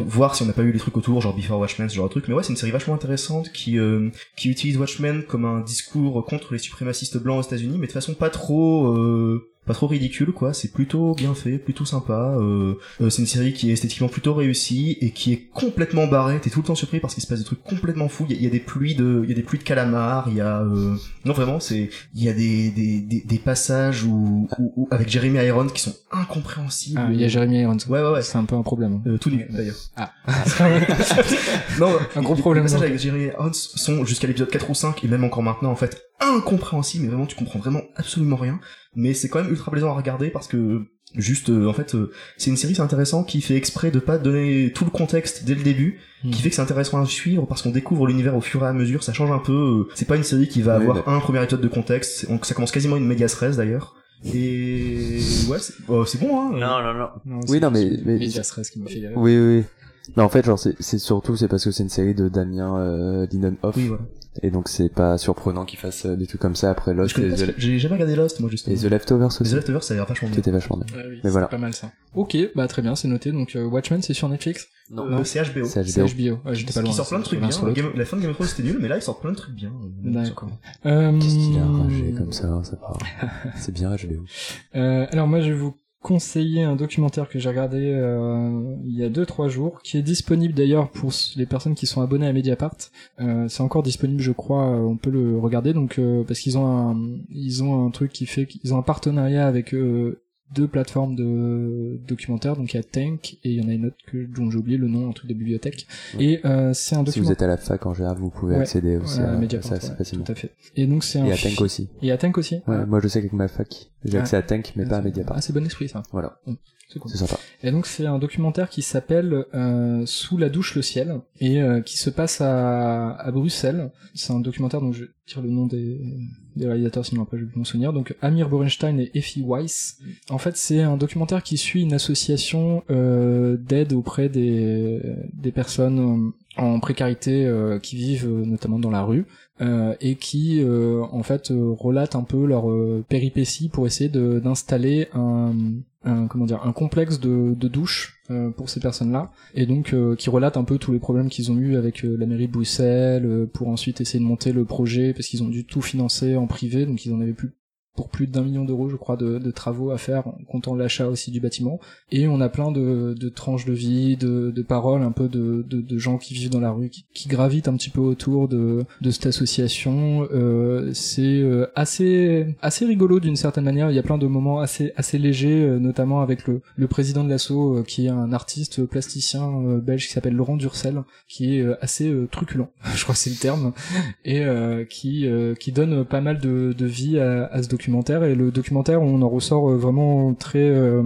Voir si on n'a pas eu les trucs autour, genre Before Watchmen, ce genre de truc. Mais ouais, c'est une série vachement intéressante qui euh, qui utilise Watchmen comme un discours contre les suprémacistes blancs aux États-Unis, mais de façon pas trop euh, pas trop ridicule quoi. C'est plutôt bien fait, plutôt sympa. Euh, euh, c'est une série qui est esthétiquement plutôt réussie et qui est complètement barrée. T'es tout le temps surpris parce qu'il se passe des trucs complètement fous. Il y a, il y a des pluies de il y a des pluies de calamars. Il y a euh, non vraiment c'est il y a des des, des, des passages où, où, où- avec Jeremy Irons qui sont incompréhensibles. Ah, il y a Jeremy Irons. Ouais ouais ouais. C'est un peu un problème. Euh, tout nu d'ailleurs. Ah. non, Un gros problème, Les passages avec Jeremy Irons sont jusqu'à l'épisode 4 ou 5 et même encore maintenant en fait incompréhensibles. Mais vraiment tu comprends vraiment absolument rien. Mais c'est quand même ultra plaisant à regarder parce que juste euh, en fait euh, c'est une série c'est intéressant qui fait exprès de pas donner tout le contexte dès le début Hmm. qui fait que c'est intéressant à suivre parce qu'on découvre l'univers au fur et à mesure ça change un peu euh, c'est pas une série qui va Oui, avoir bah. un premier épisode de contexte donc ça commence quasiment une méga stress d'ailleurs et ouais c'est oh, c'est bon hein Non, non, non. Non, Oui, non, mais- c'est mais- Media Stress qui m'a fait rire. Oui, oui. oui. Mais en fait, genre, c'est c'est surtout, c'est parce que c'est une série de Damien euh, Lindenhoff. oui voilà Et donc, c'est pas surprenant qu'il fasse euh, des trucs comme ça après Lost The, j'ai jamais regardé Lost moi justement et The Leftovers aussi. Leftovers, ça a l'air vachement bien. C'était vachement bien. Ouais, oui, Mais c'est voilà. pas mal ça. Ok, bah très bien, c'est noté. Donc euh, Watchmen, c'est sur Netflix Euh, c'est HBO. C'est HBO. HBO. Ouais, j'étais pas loin. sort plein de trucs bien. Game- La fin de Game of Thrones c'était nul, mais là ils sortent plein de trucs bien. D'accord. Euh, Qu'est-ce qu'il a ragé comme ça, ça part. C'est bien HBO. Euh, alors moi je vais vous conseiller un documentaire que j'ai regardé euh, il y a deux trois jours, qui est disponible d'ailleurs pour les personnes qui sont abonnées à Mediapart. Euh, c'est encore disponible, je crois. euh, on peut le regarder donc euh, parce qu'ils ont un ils ont un truc qui fait qu'ils ont un partenariat avec euh, deux plateformes de documentaires. Donc il y a Tank et il y en a une autre que dont j'ai oublié le nom, un truc de bibliothèque. Ouais. Et euh, c'est un Si vous documentaire. êt à la fac en général, vous pouvez Ouais. accéder aussi à, Mediapart, ça assez facilement. tout à fait. Et donc c'est un Et à Tank aussi. Et à Tank aussi. Ouais, moi je sais qu'avec ma fac, j'ai Ah. accès à Tank, mais pas à Mediapart. Ah, c'est bon esprit ça. Voilà, C'est cool. sympa. Et donc c'est un documentaire qui s'appelle euh, Sous la douche le ciel et euh, qui se passe à, à Bruxelles. C'est un documentaire dont je tire le nom des, des réalisateurs sinon après je vais m'en souvenir. Donc Amir Borenstein et Effie Weiss. En fait c'est un documentaire qui suit une association euh, d'aide auprès des, des personnes en précarité qui vivent notamment dans la rue euh, et qui euh, en fait euh, relatent un peu leur euh, péripéties pour essayer d'installer un, un comment dire un complexe de, de douche pour ces personnes-là. Et donc qui relatent un peu tous les problèmes qu'ils ont eu avec la mairie de Bruxelles pour ensuite essayer de monter le projet parce qu'ils ont dû tout financer en privé donc ils en avaient plus pour plus d'un million d'euros, je crois, de, de travaux à faire, comptant l'achat aussi du bâtiment. Et on a plein de, de tranches de vie, de, de paroles, un peu de, gens qui vivent dans la rue, qui, qui gravitent un petit peu autour de, de cette association. Euh, c'est euh, assez assez rigolo d'une certaine manière. Il y a plein de moments assez assez légers, euh, notamment avec le, le président de l'asso, euh, qui est un artiste plasticien belge qui s'appelle Laurent Durcel, qui est assez truculent, je crois que c'est le terme, et euh, qui euh, qui donne pas mal de, vie à, à ce Et le documentaire, on en ressort euh, vraiment très euh,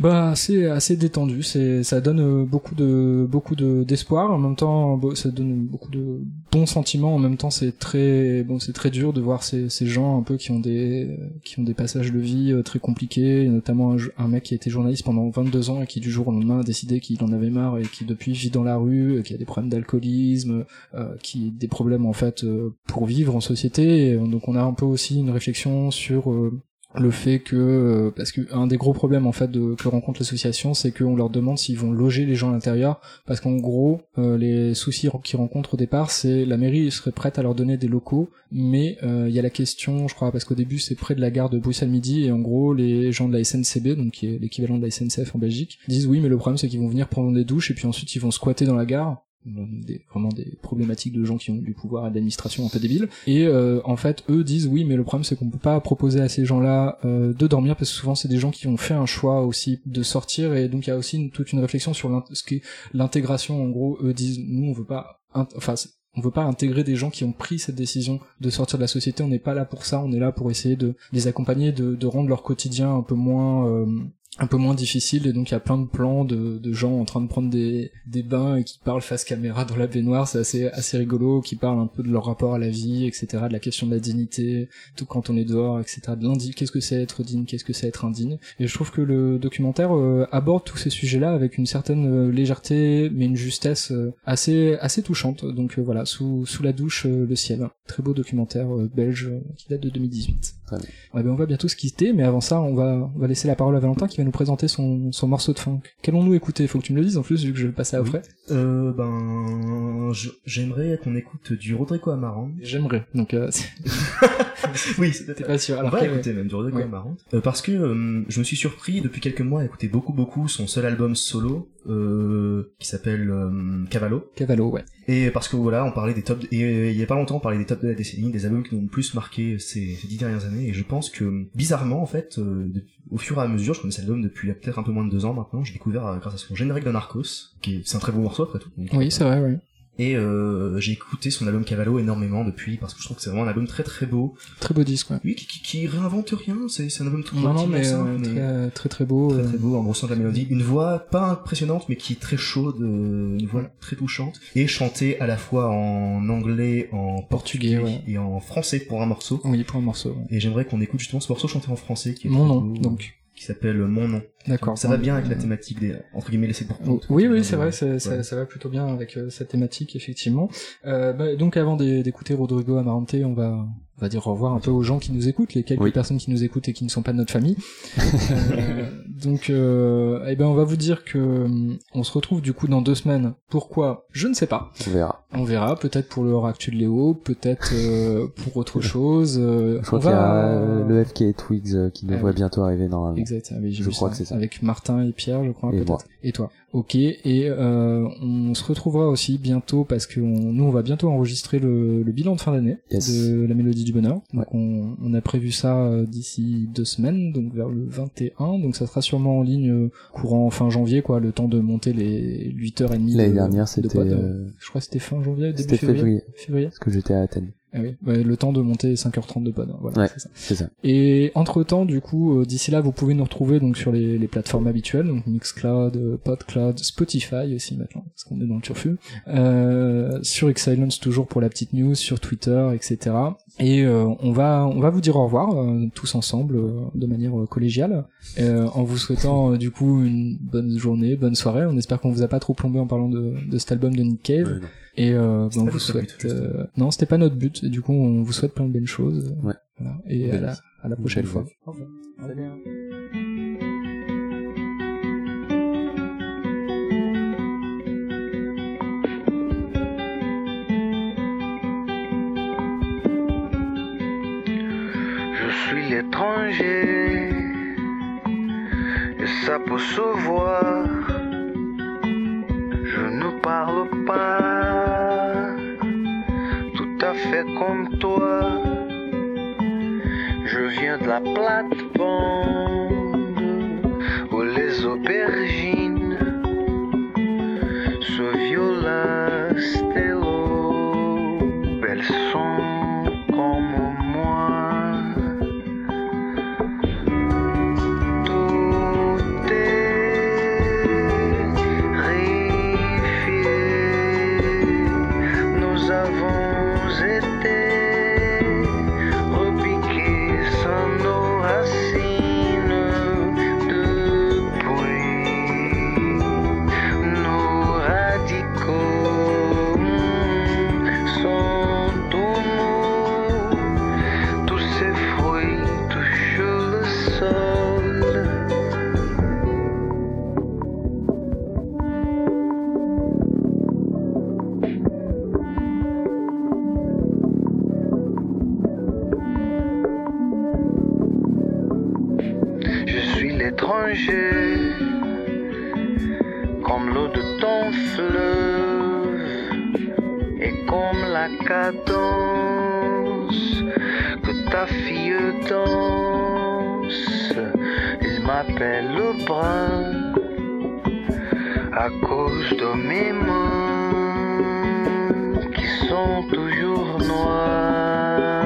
bah assez assez détendu. C'est ça donne euh, beaucoup de beaucoup de d'espoir. En même temps, ça donne beaucoup de bons sentiments. En même temps, c'est très bon, c'est très dur de voir ces ces gens un peu qui ont des qui ont des passages de vie euh, très compliqués. Notamment un, un mec qui a été journaliste pendant 22 ans et qui du jour au lendemain a décidé qu'il en avait marre et qui depuis vit dans la rue, et qui a des problèmes d'alcoolisme, euh, qui des problèmes en fait euh, pour vivre en société. Et, euh, donc on a un peu aussi une réflexion sur euh, le fait que euh, parce que un des gros problèmes en fait que rencontre l'association c'est qu'on leur demande s'ils vont loger les gens à l'intérieur parce qu'en gros euh, les soucis qu'ils rencontrent au départ c'est la mairie serait prête à leur donner des locaux mais euh, il y a la question je crois parce qu'au début c'est près de la gare de Bruxelles Midi et en gros les gens de la SNCB donc qui est l'équivalent de la SNCF en Belgique disent oui mais le problème c'est qu'ils vont venir prendre des douches et puis ensuite ils vont squatter dans la gare vraiment des problématiques de gens qui ont du pouvoir et de l'administration un peu débiles. Et euh, en fait eux disent oui mais le problème c'est qu'on peut pas proposer à ces gens-là euh, de dormir parce que souvent c'est des gens qui ont fait un choix aussi de sortir. Et donc il y a aussi toute une réflexion sur l'intégration. En gros eux disent nous on veut pas enfin on veut pas intégrer des gens qui ont pris cette décision de sortir de la société. On n'est pas là pour ça. On est là pour essayer de les accompagner de, de rendre leur quotidien un peu moins euh, un peu moins difficile et donc il y a plein de plans de, gens en train de prendre des, des bains et qui parlent face caméra dans la baignoire. C'est assez assez rigolo qui parlent un peu de leur rapport à la vie etc de la question de la dignité tout quand on est dehors etc de l'indigne. Qu'est-ce que c'est être digne? Qu'est-ce que c'est être indigne? Et je trouve que le documentaire euh, aborde tous ces sujets là avec une certaine euh, légèreté mais une justesse euh, assez assez touchante. Donc voilà sous sous la douche le ciel. Très beau documentaire belge qui date de 2018 Très bien. Ouais, ben on va bientôt se quitter, mais avant ça, on va, on va laisser la parole à Valentin qui va nous présenter son, son morceau de funk. Qu'allons-nous écouter? Faut que tu me le dises en plus, vu que je vais le passer après. Euh, ben, j'aimerais qu'on écoute du Rodrigo Amarant. J'aimerais, donc euh, oui, c'était pas sûr. On Alors, va quel- écouter même du Rodrigo Ouais. Amarant. Euh, parce que euh, je me suis surpris depuis quelques mois à écouter beaucoup beaucoup son seul album solo euh, qui s'appelle euh, Cavallo. Cavallo, ouais. Et parce que voilà, on parlait des tops, et euh, il y a pas longtemps, on parlait des tops de la décennie, des albums qui nous ont le plus marqué ces, ces dix dernières années, et je pense que, bizarrement, en fait, au fur et à mesure, je connaissais l'album depuis peut-être un peu moins de deux ans maintenant, j'ai découvert grâce à son générique de Narcos, qui est, c'est un très bon morceau après tout. Donc, Oui, c'est vrai, oui. Et euh, j'ai écouté son album Cavallo énormément depuis, parce que je trouve que c'est vraiment un album très très beau. Très beau disque, ouais. Oui, qui, qui, qui réinvente rien, c'est, un album tout Non, non, mais, euh, mais très, très très beau. très euh, très beau en ressent de la mélodie une voix pas impressionnante mais qui est très chaude euh, une voix très touchante et chantée à la fois en anglais en portugais Portugais, ouais. et en français pour un morceau Oui, pour un morceau. ouais. et j'aimerais qu'on écoute justement ce morceau chanté en français qui est Mon très nom, beau, donc. qui s'appelle Mon nom D'accord. ça va bien avec la Euh, thématique des entre guillemets laissés pour compte Oui, oui, c'est de- vrai, ça, va plutôt bien avec euh, cette thématique, effectivement. Euh, bah, donc, avant d'é- d'écouter Rodrigo Amarante, on va, on va dire au revoir un peu aux gens qui nous écoutent, les quelques Oui. personnes qui nous écoutent et qui ne sont pas de notre famille. Euh, donc, euh, eh ben, on va vous dire que hum, on se retrouve du coup dans deux semaines. Pourquoi? Je ne sais pas. On verra. On verra. Peut-être pour le hors actu de Léo, peut-être euh, pour autre chose. euh, Je crois qu'il y a euh, le FK Twigs euh, qui Ah devrait oui. bientôt arriver normalement. Exact, ah oui, Je crois que c'est ça. Avec Martin et Pierre, je crois, Et moi. Et toi. Ok, et euh, on se retrouvera aussi bientôt parce que on- nous, on va bientôt enregistrer le, le bilan de fin d'année Yes. de la Mélodie du Bonheur. Donc on, on a prévu ça euh, d'ici deux semaines, donc vers le 21. Donc ça sera sûrement en ligne euh, courant fin janvier, quoi, le temps de monter les 8h30. L'année de- dernière, de c'était, euh, Je crois que c'était fin janvier, début février. Février. Parce que j'étais à Athènes. Ah oui, ouais, le temps de monter 5h30 de pod. hein, Voilà, Ouais, c'est ça. Et entre temps, du coup, euh, d'ici là, vous pouvez nous retrouver donc sur les, les plateformes habituelles, donc Mixcloud, euh, Podcloud, Spotify aussi maintenant, parce qu'on est dans le turfu. Euh, sur Xsilence toujours pour la petite news, sur Twitter, etc. Et euh, on va on va vous dire au revoir euh, tous ensemble euh, de manière euh, collégiale, euh, en vous souhaitant euh, du coup une bonne journée, bonne soirée. On espère qu'on vous a pas trop plombé en parlant de, de cet album de Nick Cave. Ouais. Et euh, ben, on vous souhaite but, euh, non c'était pas notre but. Et du coup on vous souhaite plein de belles choses. Ouais. Voilà. Et à la, à la prochaine fois. vie. Je suis l'étranger et ça peut se voir. Parle pas tout à fait comme toi. Je viens de la plate-bande où les aubergines se viola à cause de mes mains qui sont toujours noires.